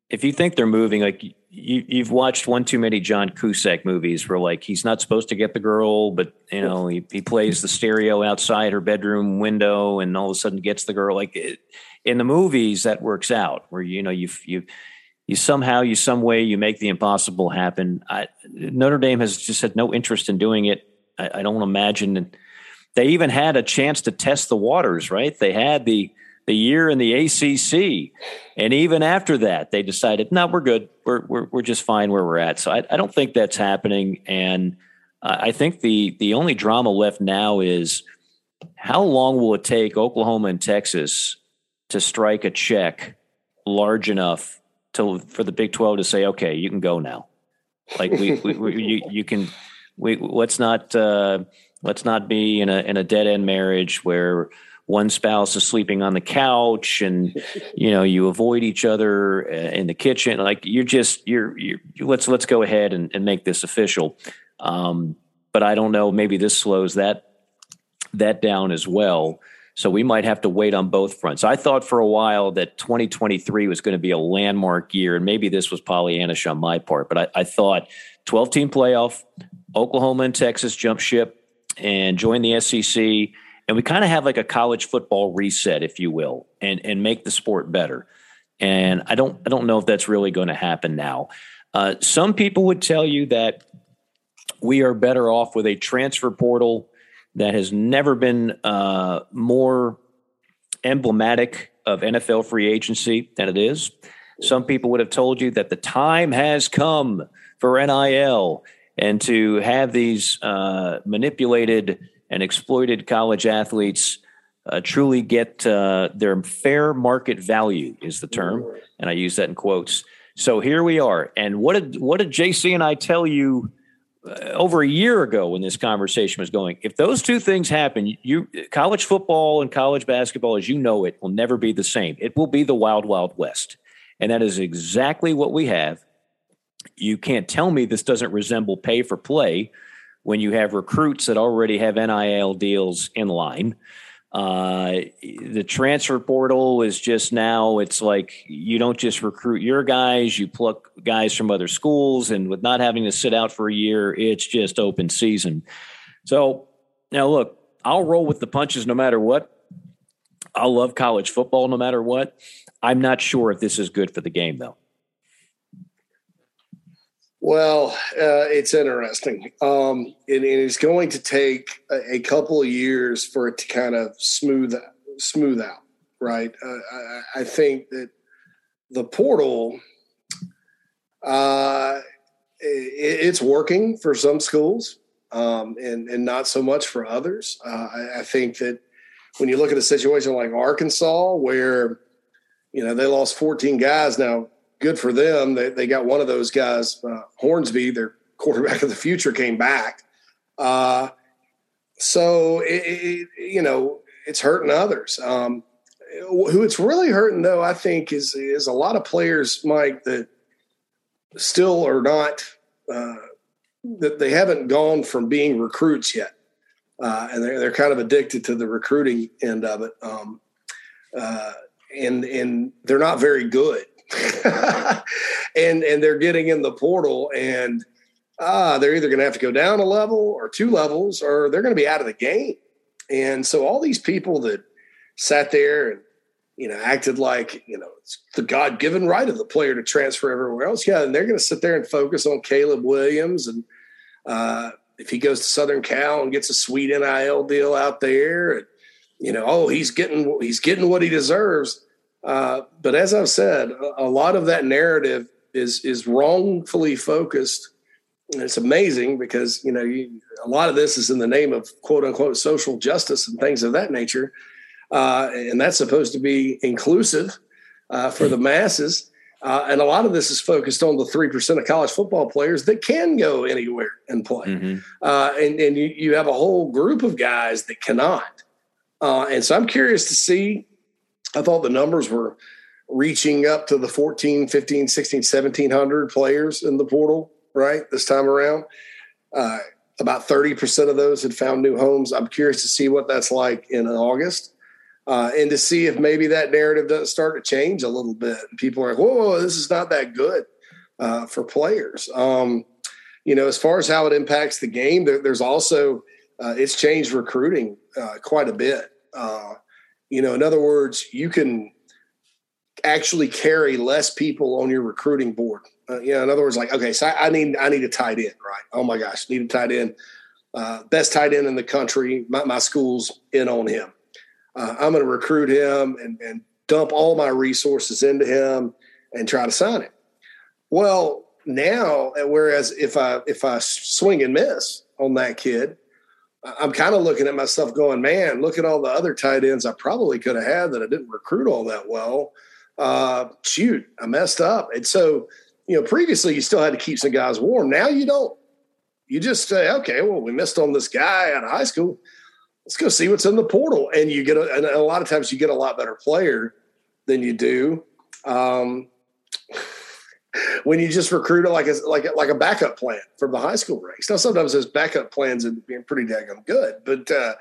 if you think they're moving, like you you've watched one too many John Cusack movies where like he's not supposed to get the girl, but you know he, he plays the stereo outside her bedroom window, and all of a sudden gets the girl. Like it, in the movies, that works out where you know you've you you somehow you some way you make the impossible happen. I, Notre Dame has just had no interest in doing it. I, I don't imagine they even had a chance to test the waters, right? They had the the year in the ACC, and even after that, they decided, no, we're good. We're we're we're just fine where we're at. So I, I don't think that's happening, and uh, I think the the only drama left now is how long will it take Oklahoma and Texas to strike a check large enough to for the Big Twelve to say, okay, you can go now. Like we, we, we <laughs> you, you can we let's not. Uh, Let's not be in a in a dead end marriage where one spouse is sleeping on the couch and you know you avoid each other uh, in the kitchen like you're just you're, you're let's let's go ahead and, and make this official um, but i don't know maybe this slows that that down as well so we might have to wait on both fronts i thought for a while that 2023 was going to be a landmark year and maybe this was pollyannish on my part but i, I thought 12 team playoff oklahoma and texas jump ship and join the SEC, and we kind of have like a college football reset, if you will, and and make the sport better. And I don't I don't know if that's really going to happen now. Uh, some people would tell you that we are better off with a transfer portal that has never been uh, more emblematic of NFL free agency than it is. Some people would have told you that the time has come for NIL and to have these uh, manipulated and exploited college athletes uh, truly get uh, their fair market value is the term, and I use that in quotes. So here we are, and what did what did JC and I tell you Uh, over a year ago when this conversation was going? If those two things happen, you college football and college basketball, as you know it, will never be the same. It will be the wild wild west, and that is exactly what we have you can't tell me this doesn't resemble pay for play when you have recruits that already have NIL deals in line. Uh, the transfer portal is just now, it's like you don't just recruit your guys, you pluck guys from other schools. And with not having to sit out for a year, it's just open season. So now, look, I'll roll with the punches no matter what. I'll love college football no matter what. I'm not sure if this is good for the game, though. Well, uh, it's interesting. Um, and, and, it's going to take a, a, couple of years for it to kind of smooth smooth out, right? Uh, I, I, think that the portal, uh, it, it's working for some schools, um, and and not so much for others. Uh, I, I think that when you look at a situation like Arkansas, where you know they lost 14 guys now good for them. They, they got one of those guys, uh, Hornsby, their quarterback of the future, came back. Uh, so, it, it, you know, it's hurting others. Um, who it's really hurting, though, I think, is is a lot of players, Mike, that still are not uh, that they haven't gone from being recruits yet, uh, and they're they're kind of addicted to the recruiting end of it, um, uh, and and they're not very good. <laughs> and and they're getting in the portal and ah, they're either going to have to go down a level or two levels, or they're going to be out of the game. And so all these people that sat there and you know acted like you know it's the God given right of the player to transfer everywhere else, yeah, and they're going to sit there and focus on Caleb Williams and uh, if he goes to Southern Cal and gets a sweet NIL deal out there, and you know, oh, he's getting he's getting what he deserves. Uh, but as I've said, a lot of that narrative is is wrongfully focused. And it's amazing because you know you, a lot of this is in the name of quote unquote social justice and things of that nature, uh, and that's supposed to be inclusive uh, for the masses. Uh, and a lot of this is focused on the three percent of college football players that can go anywhere and play, mm-hmm. Uh, and and you, you have a whole group of guys that cannot. Uh, and so I'm curious to see I thought the numbers were reaching up to the 14, 15, 16, 1700 players in the portal, right? This time around. Uh, about 30% of those had found new homes. I'm curious to see what that's like in August. Uh, and to see if maybe that narrative doesn't start to change a little bit. People are like, whoa, this is not that good uh, for players. Um, you know, as far as how it impacts the game, there, there's also, uh, it's changed recruiting uh, quite a bit. You know, in other words, you can actually carry less people on your recruiting board. Uh, you know, in other words, like, okay, so I, I, need I need a tight end, right? Oh my gosh, need a tight end. Uh, best tight end in the country. My, my school's in on him. Uh, I'm going to recruit him and, and dump all my resources into him and try to sign him. Well, now, whereas if I if I swing and miss on that kid, I'm kind of looking at myself going, man, look at all the other tight ends I probably could have had that I didn't recruit all that well. Uh, shoot, I messed up. And so, you know, previously you still had to keep some guys warm. Now you don't. You just say, okay, well, we missed on this guy out of high school. Let's go see what's in the portal. And you get a, and a lot of times you get a lot better player than you do. Um, when you just recruit it like a like a, like a backup plan from the high school ranks. Now, sometimes those backup plans end up being pretty daggone good, but uh,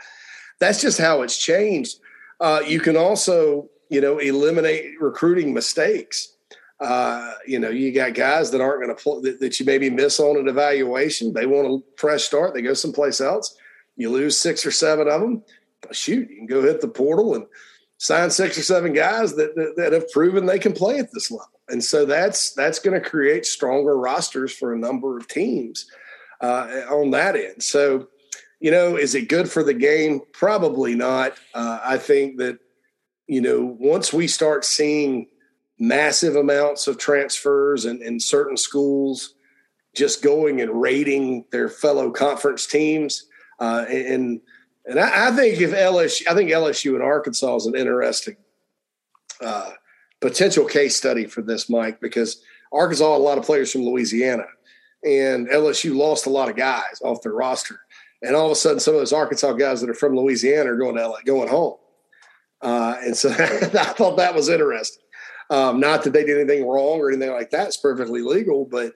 that's just how it's changed. Uh, you can also, you know, eliminate recruiting mistakes. Uh, you know, you got guys that aren't going to that, that, you maybe miss on an evaluation. They want a fresh start. They go someplace else. You lose six or seven of them. Shoot, you can go hit the portal and sign six or seven guys that, that, that have proven they can play at this level and so that's that's going to create stronger rosters for a number of teams uh, on that end. So, you know, is it good for the game? Probably not. Uh, I think that you know once we start seeing massive amounts of transfers and in certain schools just going and raiding their fellow conference teams uh, and and I, I, think if LSU, I think LSU and Arkansas is an interesting uh, potential case study for this, Mike, because Arkansas had a lot of players from Louisiana, and LSU lost a lot of guys off their roster. And all of a sudden, some of those Arkansas guys that are from Louisiana are going to LA, going home. Uh, and so <laughs> I thought that was interesting. Um, not that they did anything wrong or anything like that; it's perfectly legal. But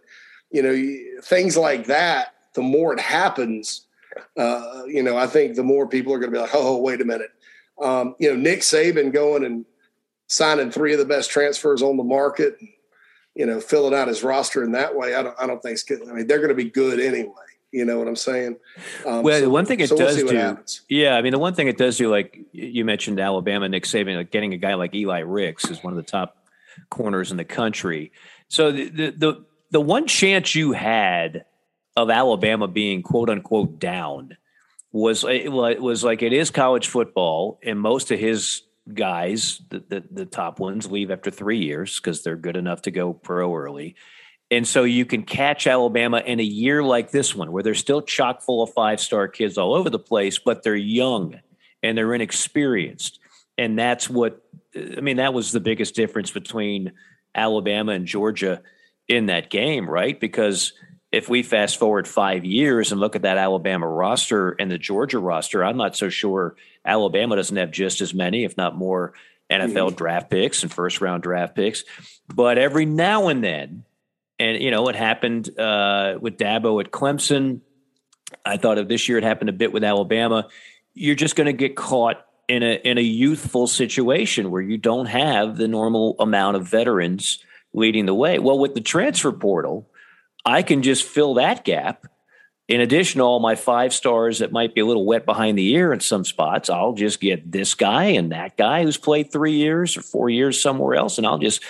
you know, things like that. The more it happens, uh, you know, I think the more people are going to be like, "Oh, wait a minute." Um, you know, Nick Saban going and signing three of the best transfers on the market, you know, filling out his roster in that way. I don't, I don't think it's good. I mean, they're going to be good anyway. You know what I'm saying? Um, well, so, the one thing it so does we'll do, yeah, I mean, the one thing it does do, like you mentioned, Alabama, Nick Saban, like getting a guy like Eli Ricks is one of the top corners in the country. So the the the, the one chance you had of Alabama being quote unquote down was eh, it was like it is college football, and most of his guys, the, the, the top ones, leave after three years because they're good enough to go pro early. And so you can catch Alabama in a year like this one, where they're still chock full of five star kids all over the place, but they're young and they're inexperienced. And that's what, I mean, that was the biggest difference between Alabama and Georgia in that game, right? Because if we fast forward five years and look at that Alabama roster and the Georgia roster, I'm not so sure Alabama doesn't have just as many, if not more, NFL mm-hmm. draft picks and first round draft picks. But every now and then, and you know, it happened uh, with Dabo at Clemson. I thought of this year, it happened a bit with Alabama. You're just going to get caught in a in a youthful situation where you don't have the normal amount of veterans leading the way. Well, with the transfer portal I can just fill that gap. In addition to all my five stars that might be a little wet behind the ear in some spots, I'll just get this guy and that guy who's played three years or four years somewhere else, and I'll just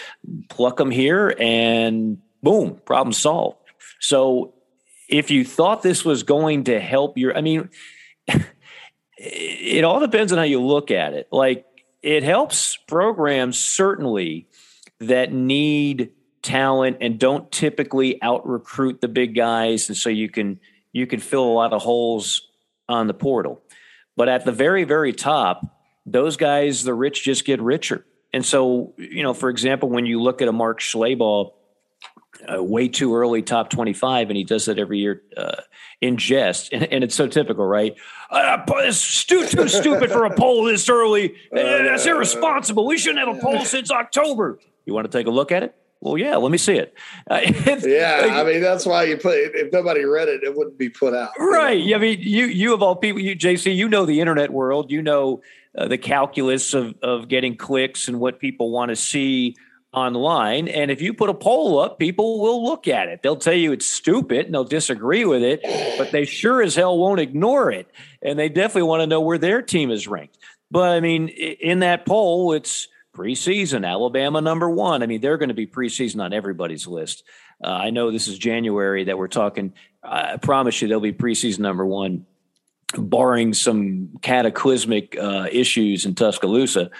pluck them here and boom, problem solved. So if you thought this was going to help your, I mean, <laughs> it all depends on how you look at it. Like it helps programs certainly that need talent and don't typically out recruit the big guys, and so you can you can fill a lot of holes on the portal. But at the very very top, those guys, the rich just get richer. And so, you know, for example, when you look at a Mark Schlabach, uh, way too early top 25 and he does that every year uh, in jest and, and, it's so typical right? Uh, it's too, too stupid for a poll this early. <laughs> Uh, that's irresponsible. We shouldn't have a poll since october. You want to take a look at it Well, yeah, let me see it. Uh, <laughs> yeah, I mean that's why you put. If nobody read it, it wouldn't be put out. Right. You know? I mean, you you of all people, you JC, you know the internet world. You know uh, the calculus of of getting clicks and what people want to see online. And if you put a poll up, people will look at it. They'll tell you it's stupid and they'll disagree with it, but they sure as hell won't ignore it. And they definitely want to know where their team is ranked. But I mean, in that poll, it's preseason, Alabama number one. I mean, they're going to be preseason on everybody's list. Uh, I know this is January that we're talking. I promise you they'll be preseason number one, barring some cataclysmic uh, issues in Tuscaloosa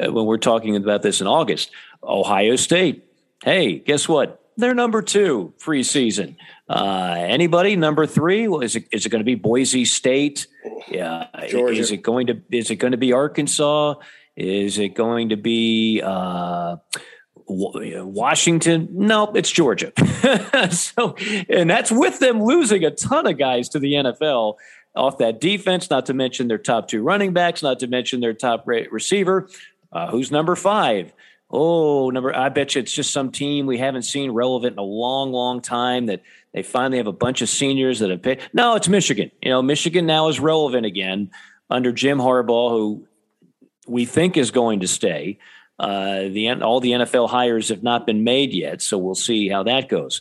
uh, when we're talking about this in August. Ohio State. Hey, guess what? They're number two preseason. Uh, anybody number three? Well, is it is it going to be Boise State? Yeah, Georgia. Is it going to is it going to be Arkansas? Is it going to be uh, Washington? No, it's Georgia. <laughs> so, and that's with them losing a ton of guys to the NFL off that defense. Not to mention their top two running backs. Not to mention their top receiver. Uh, who's number five? Oh, number, I bet you it's just some team we haven't seen relevant in a long, long time that they finally have a bunch of seniors that have picked. No, it's Michigan. You know, Michigan now is relevant again under Jim Harbaugh, who we think is going to stay. Uh, the all the NFL hires have not been made yet, so we'll see how that goes.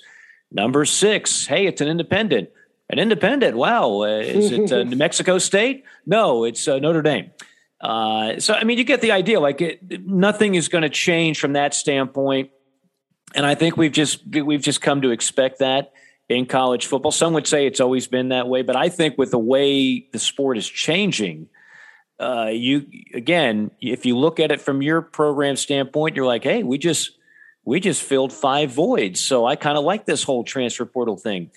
Number six, hey, it's an independent. An independent. Wow, uh, is it uh, <laughs> New Mexico State? No, it's uh, Notre Dame. Uh, so, I mean, you get the idea. Like, it, nothing is going to change from that standpoint, and I think we've just we've just come to expect that in college football. Some would say it's always been that way, but I think with the way the sport is changing, uh, you again, if you look at it from your program standpoint, you're like, hey, we just we just filled five voids, so I kind of like this whole transfer portal thing.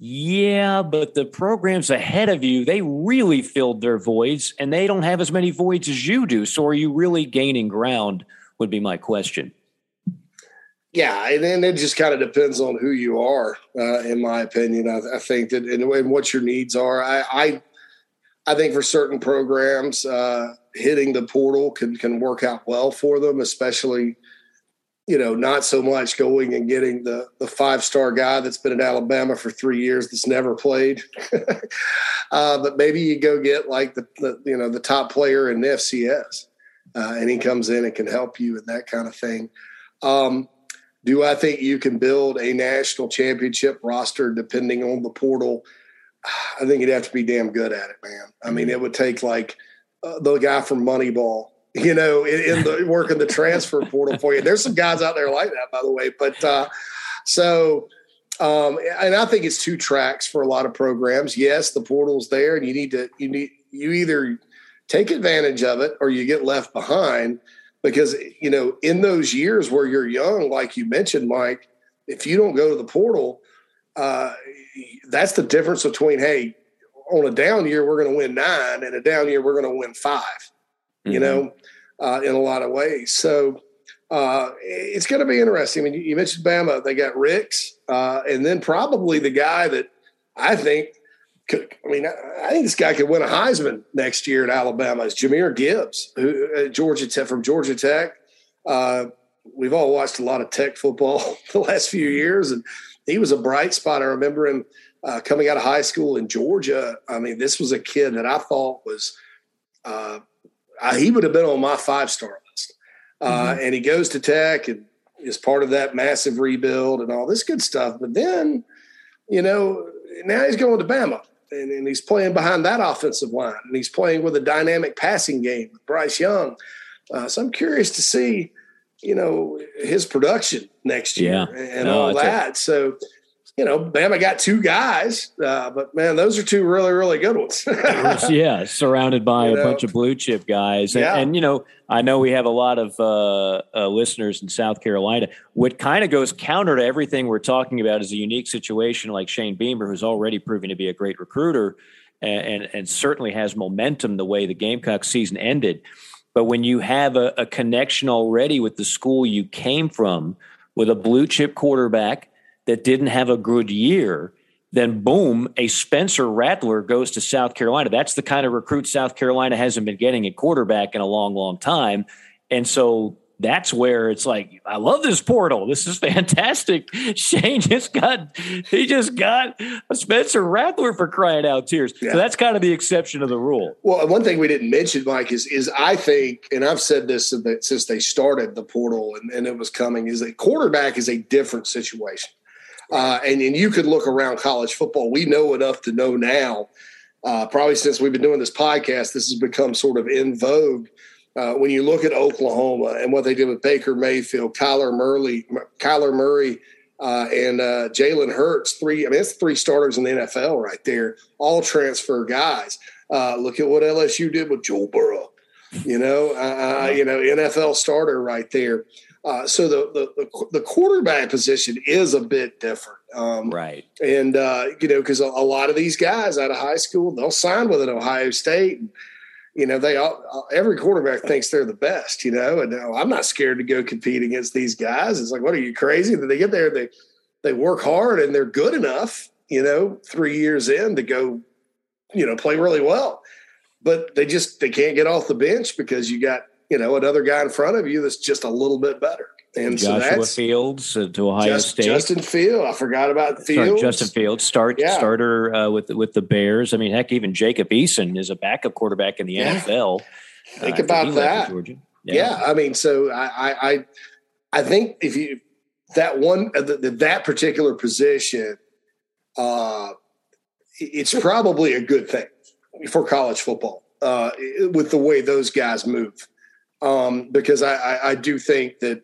Yeah, but the programs ahead of you, they really filled their voids and they don't have as many voids as you do. So are you really gaining ground? Would be my question. Yeah, and then it just kind of depends on who you are, uh, in my opinion. I, I think that and, and, what your needs are. I, I, I think for certain programs, uh, hitting the portal can can work out well for them, especially you know, not so much going and getting the the five star guy that's been in Alabama for three years that's never played, <laughs> uh, but maybe you go get like the, the, you know the top player in the FCS, uh, and he comes in and can help you and that kind of thing. Um, do I think you can build a national championship roster depending on the portal? I think you'd have to be damn good at it, man. I mean, it would take like uh, the guy from Moneyball <laughs> you know, in, in the working the transfer portal for you. There's some guys out there like that, by the way. But uh, so, um, and I think it's two tracks for a lot of programs. Yes, the portal's there, and you need to you need you either take advantage of it or you get left behind because you know in those years where you're young, like you mentioned, Mike, if you don't go to the portal, uh, that's the difference between hey, on a down year we're going to win nine, and a down year we're going to win 5 mm-hmm. You know, uh, in a lot of ways. So uh, it's going to be interesting. I mean, you mentioned Bama; they got Ricks, uh, and then probably the guy that I think. Could, I mean, I think this guy could win a Heisman next year at Alabama. Is Jahmyr Gibbs, who uh, Georgia Tech from Georgia Tech. Uh, we've all watched a lot of Tech football <laughs> the last few years, and he was a bright spot. I remember him uh, coming out of high school in Georgia. I mean, this was a kid that I thought was uh, uh, he would have been on my five star list. Uh, mm-hmm. And he goes to Tech and is part of that massive rebuild and all this good stuff. But then, you know, now he's going to Bama and, and he's playing behind that offensive line and he's playing with a dynamic passing game with Bryce Young. Uh, so I'm curious to see, you know, his production next year yeah. and no, all that. So you know, Bama got two guys, uh, but man, those are two really, really good ones. <laughs> yeah, surrounded by you a bunch of blue chip guys. And, yeah. and, you know, I know we have a lot of uh, uh, listeners in South Carolina. What kind of goes counter to everything we're talking about is a unique situation like Shane Beamer, who's already proving to be a great recruiter and, and, and certainly has momentum the way the Gamecock season ended. But when you have a, a connection already with the school you came from, with a blue chip quarterback – that didn't have a good year, then boom, a Spencer Rattler goes to South Carolina. That's the kind of recruit South Carolina hasn't been getting at quarterback in a long, long time. And so that's where it's like, I love this portal. This is <laughs> fantastic. Shane just got, he just got a Spencer Rattler for crying out tears. Yeah. So that's kind of the exception of the rule. Well, one thing we didn't mention, Mike, is, is I think, and I've said this since they started the portal and, and it was coming, is that quarterback is a different situation. Uh, and, and you could look around college football. We know enough to know now, uh, probably since we've been doing this podcast, this has become sort of in vogue uh, when you look at Oklahoma and what they did with Baker Mayfield, Kyler Murray, Kyler Murray, uh, and uh, Jalen Hurts, three. I mean, that's three starters in the NFL right there, all transfer guys. Uh, look at what LSU did with Joe Burrow. You know, uh, uh, you know, NFL starter right there. so the, the the quarterback position is a bit different, um, right? And you know, because a, a, lot of these guys out of high school, they'll sign with an Ohio State. And, you know, they all, every quarterback thinks they're the best, you know, and I'm not scared to go compete against these guys. It's like, what are you crazy? That they get there, they, they work hard and they're good enough, you know, three years in to go, you know, play really well, but they just, they can't get off the bench because you got, you know, another guy in front of you that's just a little bit better. And Joshua so Fields uh, to Ohio Just, State. Justin Field. I forgot about Fields. Sorry, Justin Fields, start yeah. starter uh, with with the Bears. I mean, heck, even Jacob Eason is a backup quarterback in the yeah. NFL. Think uh, about that. Yeah. yeah. I mean, so I, I I think if you that one uh, the, that particular position, uh, it's probably a good thing for college football uh, with the way those guys move. Um, because I, I, I do think that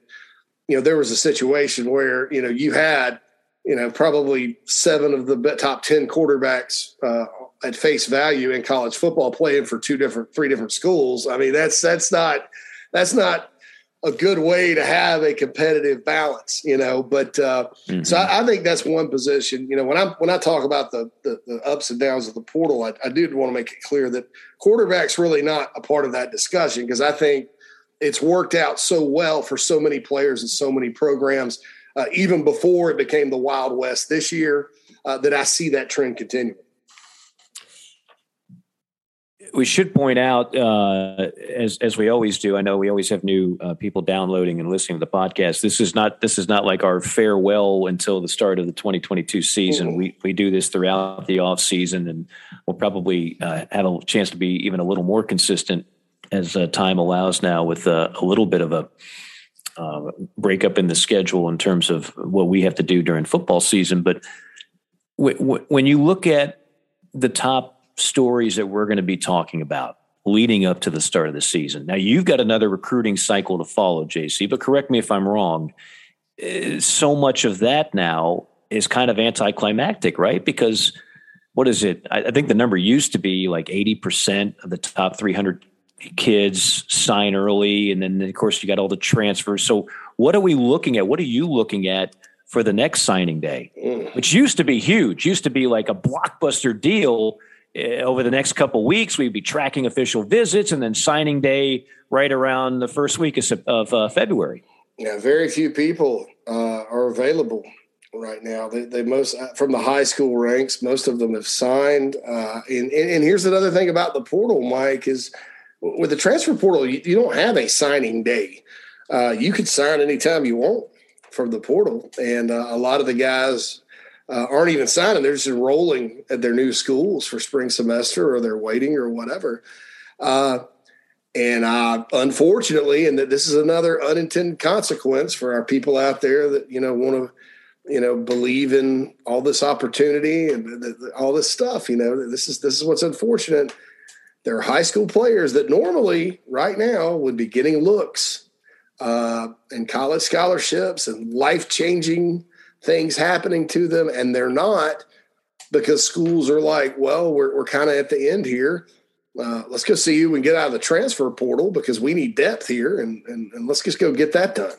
you know, there was a situation where, you know, you had, you know, probably seven of the top 10 quarterbacks uh, at face value in college football playing for two different, three different schools. I mean, that's, that's not, that's not a good way to have a competitive balance, you know, but, uh, mm-hmm. so I, I, think that's one position, you know, when I'm, when I talk about the, the, the ups and downs of the portal, I, I did want to make it clear that quarterback's really not a part of that discussion because I think it's worked out so well for so many players and so many programs, uh, even before it became the Wild West this year, uh, that I see that trend continuing. We should point out, uh, as as we always do. I know we always have new uh, people downloading and listening to the podcast. This is not this is not like our farewell until the start of the 2022 season. Mm-hmm. We we do this throughout the off season, and we'll probably uh, have a chance to be even a little more consistent as uh, time allows now with uh, a little bit of a uh, breakup in the schedule in terms of what we have to do during football season. But w- w- when you look at the top stories that we're going to be talking about leading up to the start of the season, now you've got another recruiting cycle to follow, JC. But correct me if I'm wrong. Uh, so much of that now is kind of anticlimactic, right? Because what is it? I think the number used to be like 80% of the top 300 kids sign early, and then of course you got all the transfers. So what are we looking at? What are you looking at for the next signing day, mm. which used to be huge? Used to be like a blockbuster deal. Uh, over the next couple weeks, we'd be tracking official visits, and then signing day right around the first week of, of uh, February. Yeah, very few people uh, are available right now. They, they, most uh, from the high school ranks, most of them have signed. Uh, and, and, and, here's another thing about the portal, Mike, is with the transfer portal, you, you don't have a signing day. Uh, you could sign anytime you want from the portal, and uh, a lot of the guys uh, aren't even signing; they're just enrolling at their new schools for spring semester, or they're waiting, or whatever. Uh, and unfortunately, and that this is another unintended consequence for our people out there that you know want to you know believe in all this opportunity and all this stuff you know this is this is what's unfortunate there are high school players that normally, right now, would be getting looks uh, and college scholarships and life changing things happening to them, and they're not because schools are like, well, we're, we're kind of at the end here. Uh, let's go see you and get out of the transfer portal because we need depth here, and, and, and let's just go get that done.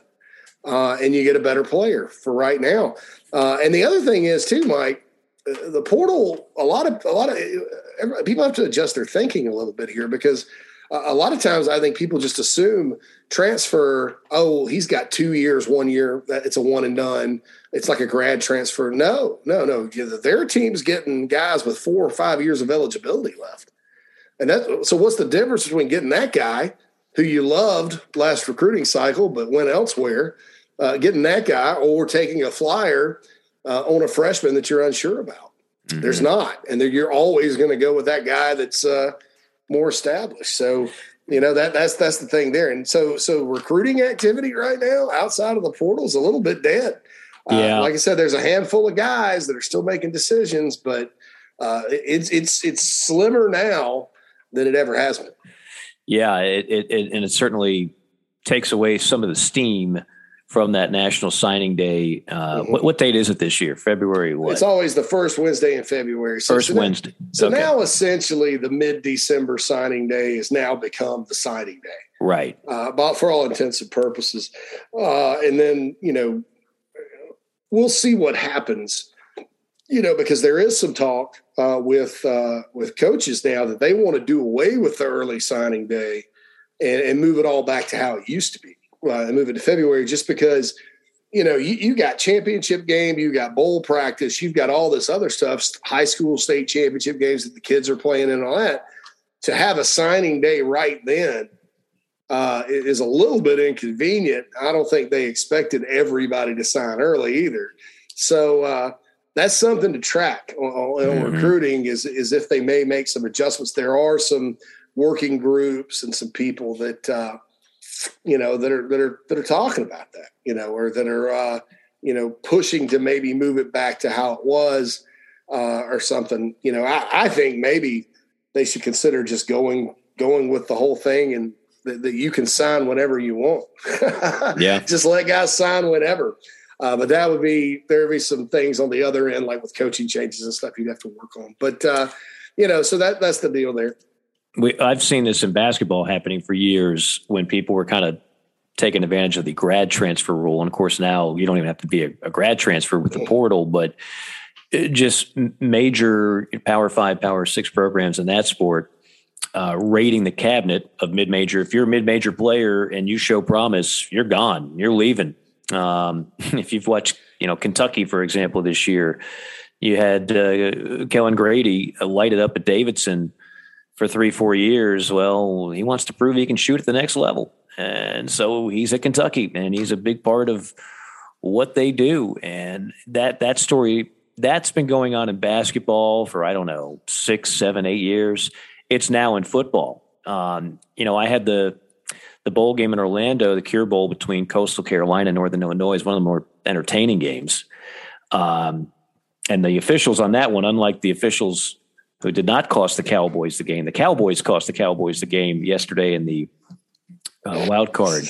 Uh, and you get a better player for right now. Uh, and the other thing is too, Mike, the portal. A lot of a lot of people have to adjust their thinking a little bit here because a lot of times I think people just assume transfer. Oh, he's got two years, one year. It's a one and done. It's like a grad transfer. No, no, no. Their team's getting guys with four or five years of eligibility left, and that. So what's the difference between getting that guy who you loved last recruiting cycle but went elsewhere, uh, getting that guy or taking a flyer uh, on a freshman that you're unsure about. Mm-hmm. There's not, and you're always going to go with that guy that's uh, more established. So you know that that's that's the thing there. And so so recruiting activity right now outside of the portal is a little bit dead. Uh, yeah, like I said, there's a handful of guys that are still making decisions, but uh, it's it's it's slimmer now than it ever has been. Yeah, it, it, it, and it certainly takes away some of the steam from that national signing day. Uh, mm-hmm. what, what, date is it this year? February what? It's always the first Wednesday in February. So first so Wednesday. so okay. now essentially the mid-December signing day has now become the signing day. Right. Uh, but for all intents and purposes. Uh, and then, you know, we'll see what happens, you know, because there is some talk uh, with uh, with coaches now that they want to do away with the early signing day and, and move it all back to how it used to be uh, and move it to February just because you know you, you got championship game you got bowl practice you've got all this other stuff high school state championship games that the kids are playing and all that. To have a signing day right then uh, is a little bit inconvenient. I don't think they expected everybody to sign early either. So uh, that's something to track on, on mm-hmm. recruiting is is if they may make some adjustments. There are some working groups and some people that uh, you know, that are that are that are talking about that, you know, or that are uh, you know pushing to maybe move it back to how it was uh, or something. You know, I, I think maybe they should consider just going going with the whole thing and that, that you can sign whenever you want. <laughs> yeah, just let guys sign whenever. Uh, but that would be there would be some things on the other end, like with coaching changes and stuff, you'd have to work on. But uh, you know, so that that's the deal there we, I've seen this in basketball happening for years when people were kind of taking advantage of the grad transfer rule. And of course, now you don't even have to be a, a grad transfer with the portal, but just major Power Five, Power Six programs in that sport uh, raiding the cabinet of mid major. If you're a mid major player and you show promise, you're gone. You're leaving. Um, <laughs> if you've watched, you know, Kentucky, for example, this year, you had uh, Kellan Grady lighted up at Davidson for three, four years. Well, he wants to prove he can shoot at the next level. And so he's at Kentucky and he's a big part of what they do. And that that story that's been going on in basketball for I don't know six, seven, eight years. It's now in football. Um, you know, I had the the bowl game in Orlando, the Cure Bowl between Coastal Carolina and Northern Illinois, is one of the more entertaining games. Um, and the officials on that one, unlike the officials who did not cost the Cowboys the game. The Cowboys cost the Cowboys the game yesterday in the uh, wild card.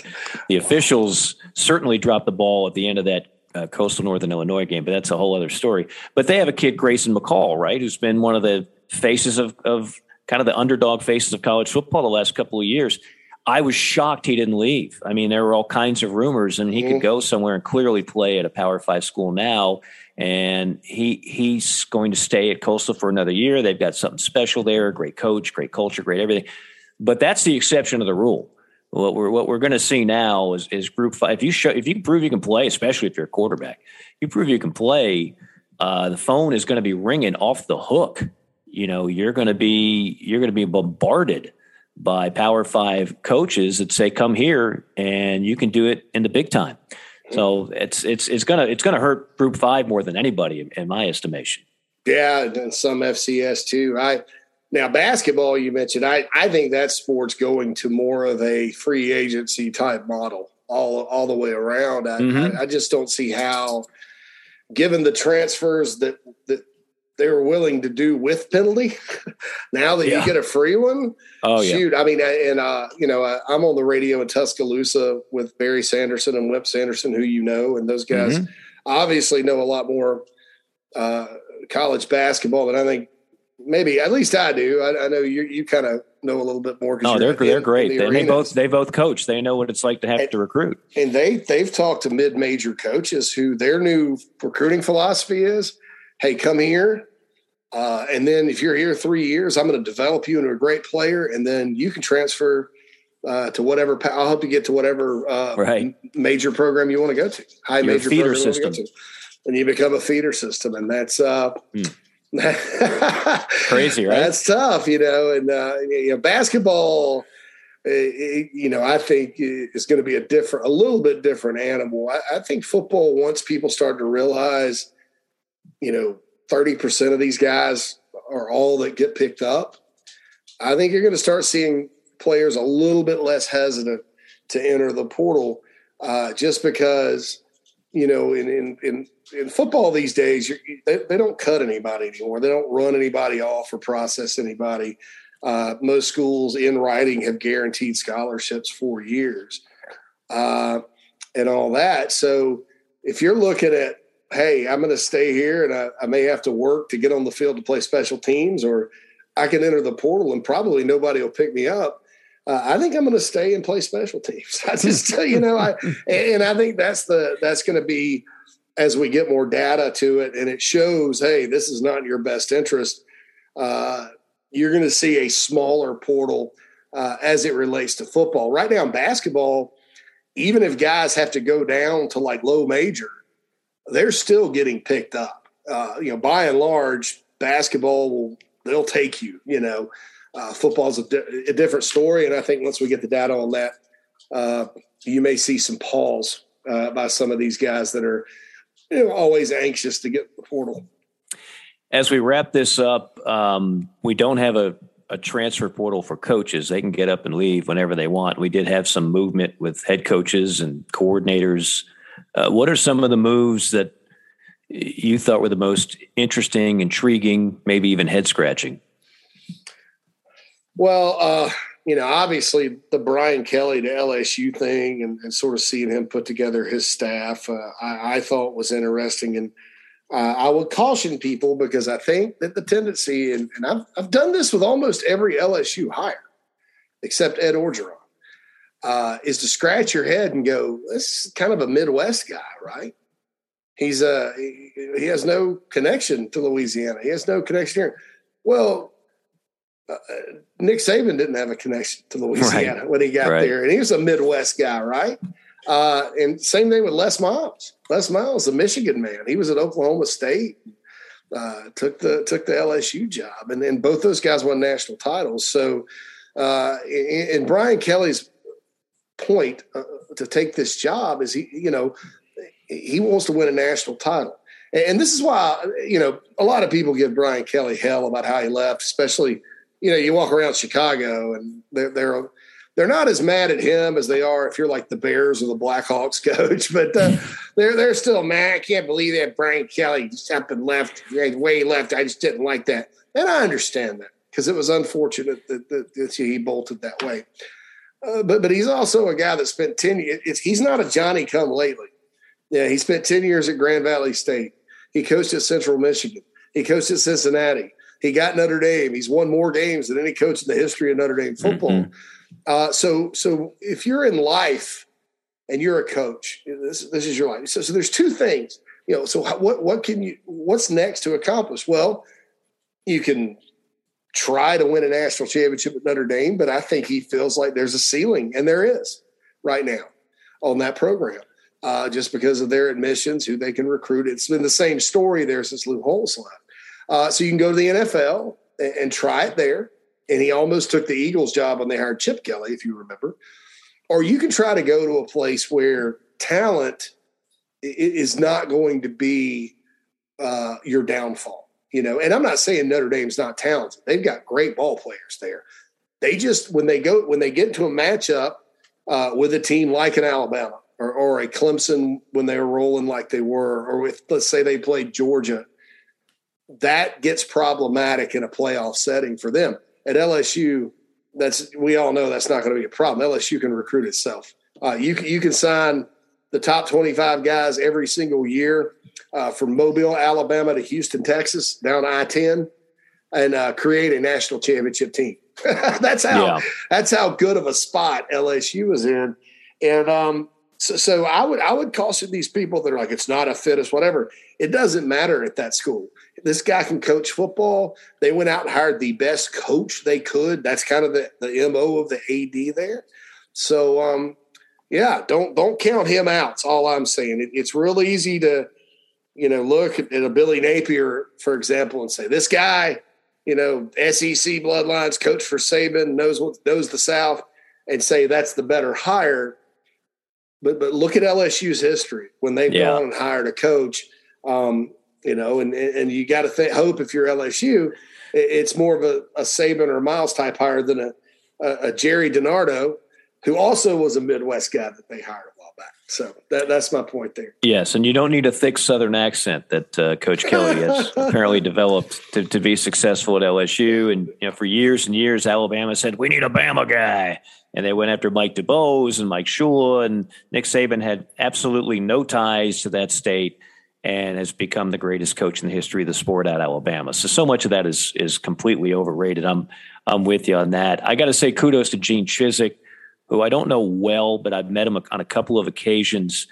The officials certainly dropped the ball at the end of that uh, Coastal Northern Illinois game, but that's a whole other story. But they have a kid, Grayson McCall, right, who's been one of the faces of, of kind of the underdog faces of college football the last couple of years. I was shocked he didn't leave. I mean, there were all kinds of rumors, and he mm-hmm. could go somewhere and clearly play at a Power Five school now and he he's going to stay at Coastal for another year. They've got something special there, great coach, great culture, great everything. But that's the exception of the rule. What we're what we're going to see now is is group five. If you show if you prove you can play, especially if you're a quarterback, you prove you can play. Uh, the phone is going to be ringing off the hook. You know, you're going to be you're going to be bombarded by Power Five coaches that say, "Come here, and you can do it in the big time." So it's it's it's gonna it's gonna hurt Group Five more than anybody, in my estimation. Yeah, and some FCS too. I now basketball you mentioned. I I think that sport's going to more of a free agency type model all all the way around. I, mm-hmm. I, I just don't see how, given the transfers that that they were willing to do with penalty. <laughs> now that yeah. you get a free one, oh shoot! Yeah. I mean, and uh, you know, uh, I'm on the radio in Tuscaloosa with Barry Sanderson and Wimp Sanderson, who you know, and those guys mm-hmm. obviously know a lot more uh, college basketball than I think. Maybe at least I do. I, I know you. You kind of know a little bit more. Oh, they're they're great. The they, they, both they both coach. They know what it's like to have and, to recruit. And they they've talked to mid major coaches who their new recruiting philosophy is hey, come here. Uh, and then if you're here three years, I'm going to develop you into a great player, and then you can transfer uh, to whatever. I'll help you get to whatever uh, right. major program you want to go to, high You're major feeder system, and you become a feeder system, and that's uh, mm. <laughs> crazy, right? That's tough, you know. And uh, you know, basketball it, you know, I think it's going to be a different, a little bit different animal. I, I think football, once people start to realize, you know, 30% of these guys are all that get picked up, I think you're going to start seeing players a little bit less hesitant to enter the portal uh, just because, you know, in, in, in, in football these days, they, they don't cut anybody anymore. They don't run anybody off or process anybody. Uh, most schools in writing have guaranteed scholarships for years uh, and all that. So if you're looking at, hey, I'm going to stay here and I, I, may have to work to get on the field to play special teams, or I can enter the portal and probably nobody will pick me up. Uh, I think I'm going to stay and play special teams. <laughs> I just, you know, I and I think that's the that's going to be as we get more data to it, and it shows, hey, this is not in your best interest. Uh, you're going to see a smaller portal uh, as it relates to football. Right now in basketball, even if guys have to go down to like low major, they're still getting picked up. Uh, you know, by and large, basketball will they'll take you. You know, uh, football's a, di- a, different story, and I think once we get the data on that, uh, you may see some pause uh, by some of these guys that are you know always anxious to get the portal as we wrap this up, um, we don't have a, a transfer portal for coaches. They can get up and leave whenever they want. We did have some movement with head coaches and coordinators. Uh, what are some of the moves that you thought were the most interesting, intriguing, maybe even head scratching? Well, uh, you know, obviously the Brian Kelly to LSU thing and, and sort of seeing him put together his staff, uh, I, I, thought was interesting. And uh, I would caution people because I think that the tendency, and, and I've, I've done this with almost every LSU hire, except Ed Orgeron, uh, is to scratch your head and go, this is kind of a Midwest guy, right? He's uh, he, he has no connection to Louisiana. He has no connection here. Well, uh, Nick Saban didn't have a connection to Louisiana right. when he got right. there, and he was a Midwest guy, right? Uh, and same thing with Les Miles. Les Miles, the Michigan man, he was at Oklahoma State, uh, took the took the LSU job, and then both those guys won national titles. So, uh, and Brian Kelly's point uh, to take this job is he, you know, he wants to win a national title. And this is why, you know, a lot of people give Brian Kelly hell about how he left, especially, you know, you walk around Chicago and they're, they're they're not as mad at him as they are if you're like the Bears or the Blackhawks <laughs> coach, but uh, they're they're still mad. I can't believe that Brian Kelly just up and left the way he left. I just didn't like that, and I understand that because it was unfortunate that, that, that, he bolted that way. Uh, but but he's also a guy that spent ten years. He's not a Johnny come lately. Yeah, he spent ten years at Grand Valley State. He coached at Central Michigan. He coached at Cincinnati. He got Notre Dame. He's won more games than any coach in the history of Notre Dame football. Mm-hmm. Uh, so, so if you're in life and you're a coach, this this is your life. So, so there's two things. You know, so what what can you what's next to accomplish? Well, you can try to win a national championship at Notre Dame, but I think he feels like there's a ceiling, and there is right now on that program. Uh, just because of their admissions, who they can recruit. It's been the same story there since Lou Holtz left. Uh, so you can go to the NFL and, and, try it there and he almost took the Eagles job when they hired Chip Kelly, if you remember. Or you can try to go to a place where talent is not going to be uh, your downfall, you know. And I'm not saying Notre Dame's not talented; they've got great ball players there. They just when they go when they get into a matchup uh, with a team like an Alabama or, or a Clemson when they were rolling like they were, or with let's say they played Georgia, that gets problematic in a playoff setting for them at LSU, that's we all know that's not going to be a problem. LSU can recruit itself. Uh, you you can sign the top 25 guys every single year uh, from Mobile, Alabama to Houston, Texas, down I-10, and uh, create a national championship team. <laughs> that's how yeah. that's how good of a spot LSU is in. And um, so, so I would I would caution these people that are like it's not a fit, it's whatever. It doesn't matter at that school this guy can coach football. They went out and hired the best coach they could. That's kind of the, the MO of the AD there. So um, yeah, don't don't count him out. That's all I'm saying. It, it's real easy to, you know, look at, at a Billy Napier, for example, and say, this guy, you know, SEC bloodlines, coach for Saban, knows what knows the South. and say that's the better hire. But but look at LSU's history when they've yeah. gone and hired a coach. Um, you know, and and you got to think hope if you're LSU, it's more of a, a Saban or Miles type hire than a, a, a Gerry DiNardo, who also was a Midwest guy that they hired a while back. So that, that's my point there. Yes, and you don't need a thick Southern accent that uh, Coach Kelly has <laughs> apparently developed to, to be successful at LSU. And you know, for years and years, Alabama said we need a Bama guy, and they went after Mike DuBose and Mike Shula, and Nick Saban had absolutely no ties to that state and has become the greatest coach in the history of the sport at Alabama. So so much of that is is completely overrated. I'm I'm with you on that. I got to say kudos to Gene Chizik, who I don't know well, but I've met him on a couple of occasions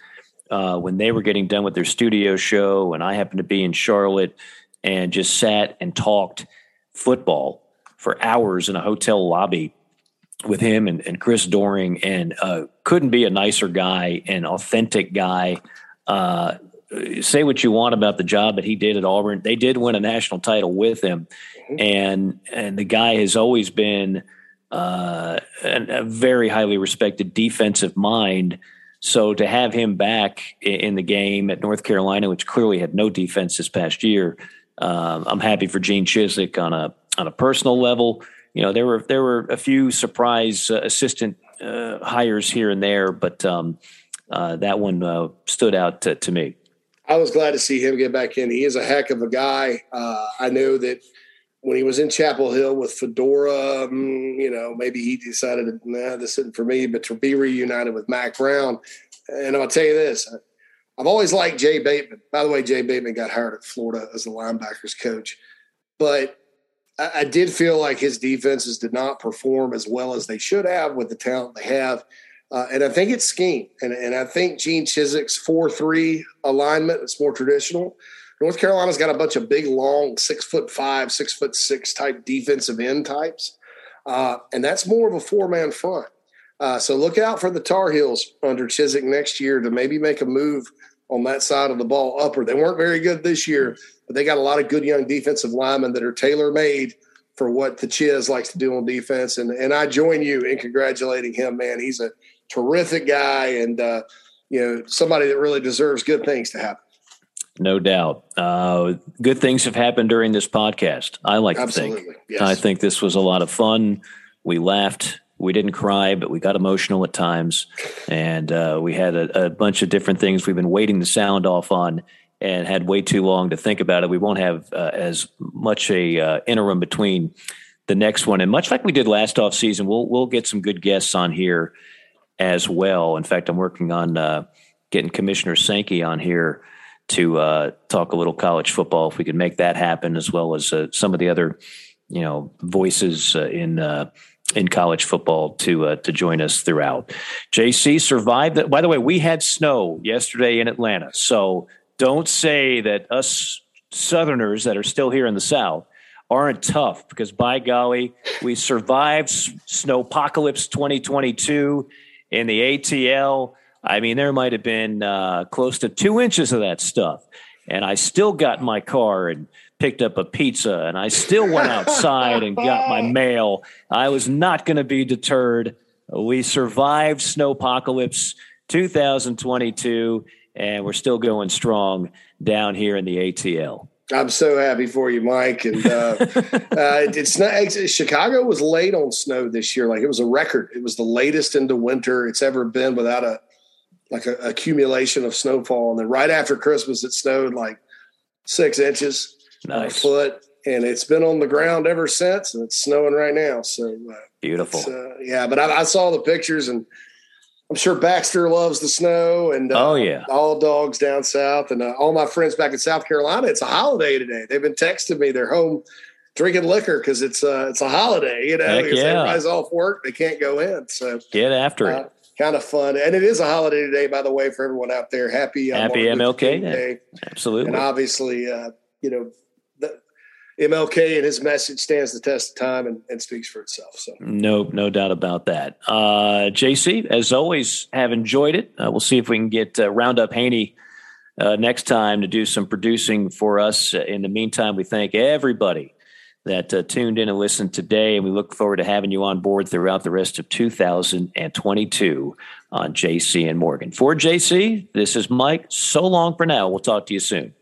uh, when they were getting done with their studio show, and I happened to be in Charlotte and just sat and talked football for hours in a hotel lobby with him and, and Chris Doering, and uh, couldn't be a nicer guy, an authentic guy. Uh, say what you want about the job that he did at Auburn. They did win a national title with him, mm-hmm. and and the guy has always been uh, a, very highly respected defensive mind. So to have him back in the game at North Carolina, which clearly had no defense this past year, um, I'm happy for Gene Chizik on a on a personal level. You know, there were there were a few surprise uh, assistant uh, hires here and there, but um, uh, that one uh, stood out to, to me. I was glad to see him get back in. He is a heck of a guy. Uh, I know that when he was in Chapel Hill with Fedora, mm, you know, maybe he decided, nah, this isn't for me, but to be reunited with Mack Brown. And I'll tell you this I've always liked Jay Bateman. By the way, Jay Bateman got hired at Florida as the linebackers coach. But I, I did feel like his defenses did not perform as well as they should have with the talent they have. Uh, and I think it's scheme. And, and I think Gene Chizik's 4 3 alignment is more traditional. North Carolina's got a bunch of big, long, six foot five, six foot six type defensive end types. Uh, and that's more of a four man front. Uh, so look out for the Tar Heels under Chizik next year to maybe make a move on that side of the ball upper. They weren't very good this year, but they got a lot of good young defensive linemen that are tailor made for what the Chiz likes to do on defense. And and I join you in congratulating him, man. He's a terrific guy and uh, you know somebody that really deserves good things to happen. No doubt. Uh, good things have happened during this podcast. I like Absolutely. to think. Yes. I think this was a lot of fun. We laughed. We didn't cry, but we got emotional at times, and uh, we had a, a, bunch of different things we've been waiting to sound off on, and had way too long to think about it. We won't have uh, as much a uh, interim between the next one, and much like we did last off season, we'll we'll get some good guests on here as well. In fact, I'm working on uh, getting Commissioner Sankey on here to uh, talk a little college football if we could make that happen, as well as uh, some of the other, you know, voices uh, in uh, in college football to uh, to join us throughout. JC survived. By the way, we had snow yesterday in Atlanta, so don't say that us Southerners that are still here in the South aren't tough because by golly, we survived snowpocalypse 2022 in the ATL. I mean, there might have been uh, close to two inches of that stuff. And I still got in my car and picked up a pizza, and I still went <laughs> outside and got my mail. I was not going to be deterred. We survived Snowpocalypse 2022, and we're still going strong down here in the ATL. I'm so happy for you, Mike. And uh, <laughs> uh, it's not Chicago was late on snow this year. Like it was a record. It was the latest into winter it's ever been without a like a accumulation of snowfall. And then right after Christmas, it snowed like six inches, nice. a foot, and it's been on the ground ever since. And it's snowing right now. So uh, beautiful. Uh, yeah, but I, I saw the pictures and I'm sure Baxter loves the snow and uh, oh yeah, all dogs down south and uh, all my friends back in South Carolina. It's a holiday today. They've been texting me. They're home drinking liquor because it's uh, it's a holiday. You know, yeah. everybody's off work. They can't go in. So get after it. Kind of fun, and it is a holiday today, by the way, for everyone out there. Happy uh, Happy MLK Day. Absolutely, and obviously, uh, you know, MLK and his message stands the test of time and, and, speaks for itself. So no, no doubt about that. Uh, JC, as always, have enjoyed it. Uh, we'll see if we can get uh, Roundup Haney uh, next time to do some producing for us. Uh, in the meantime, we thank everybody that uh, tuned in and listened today. And we look forward to having you on board throughout the rest of 2022 on JC and Morgan. For JC, this is Mike. So long for now. We'll talk to you soon.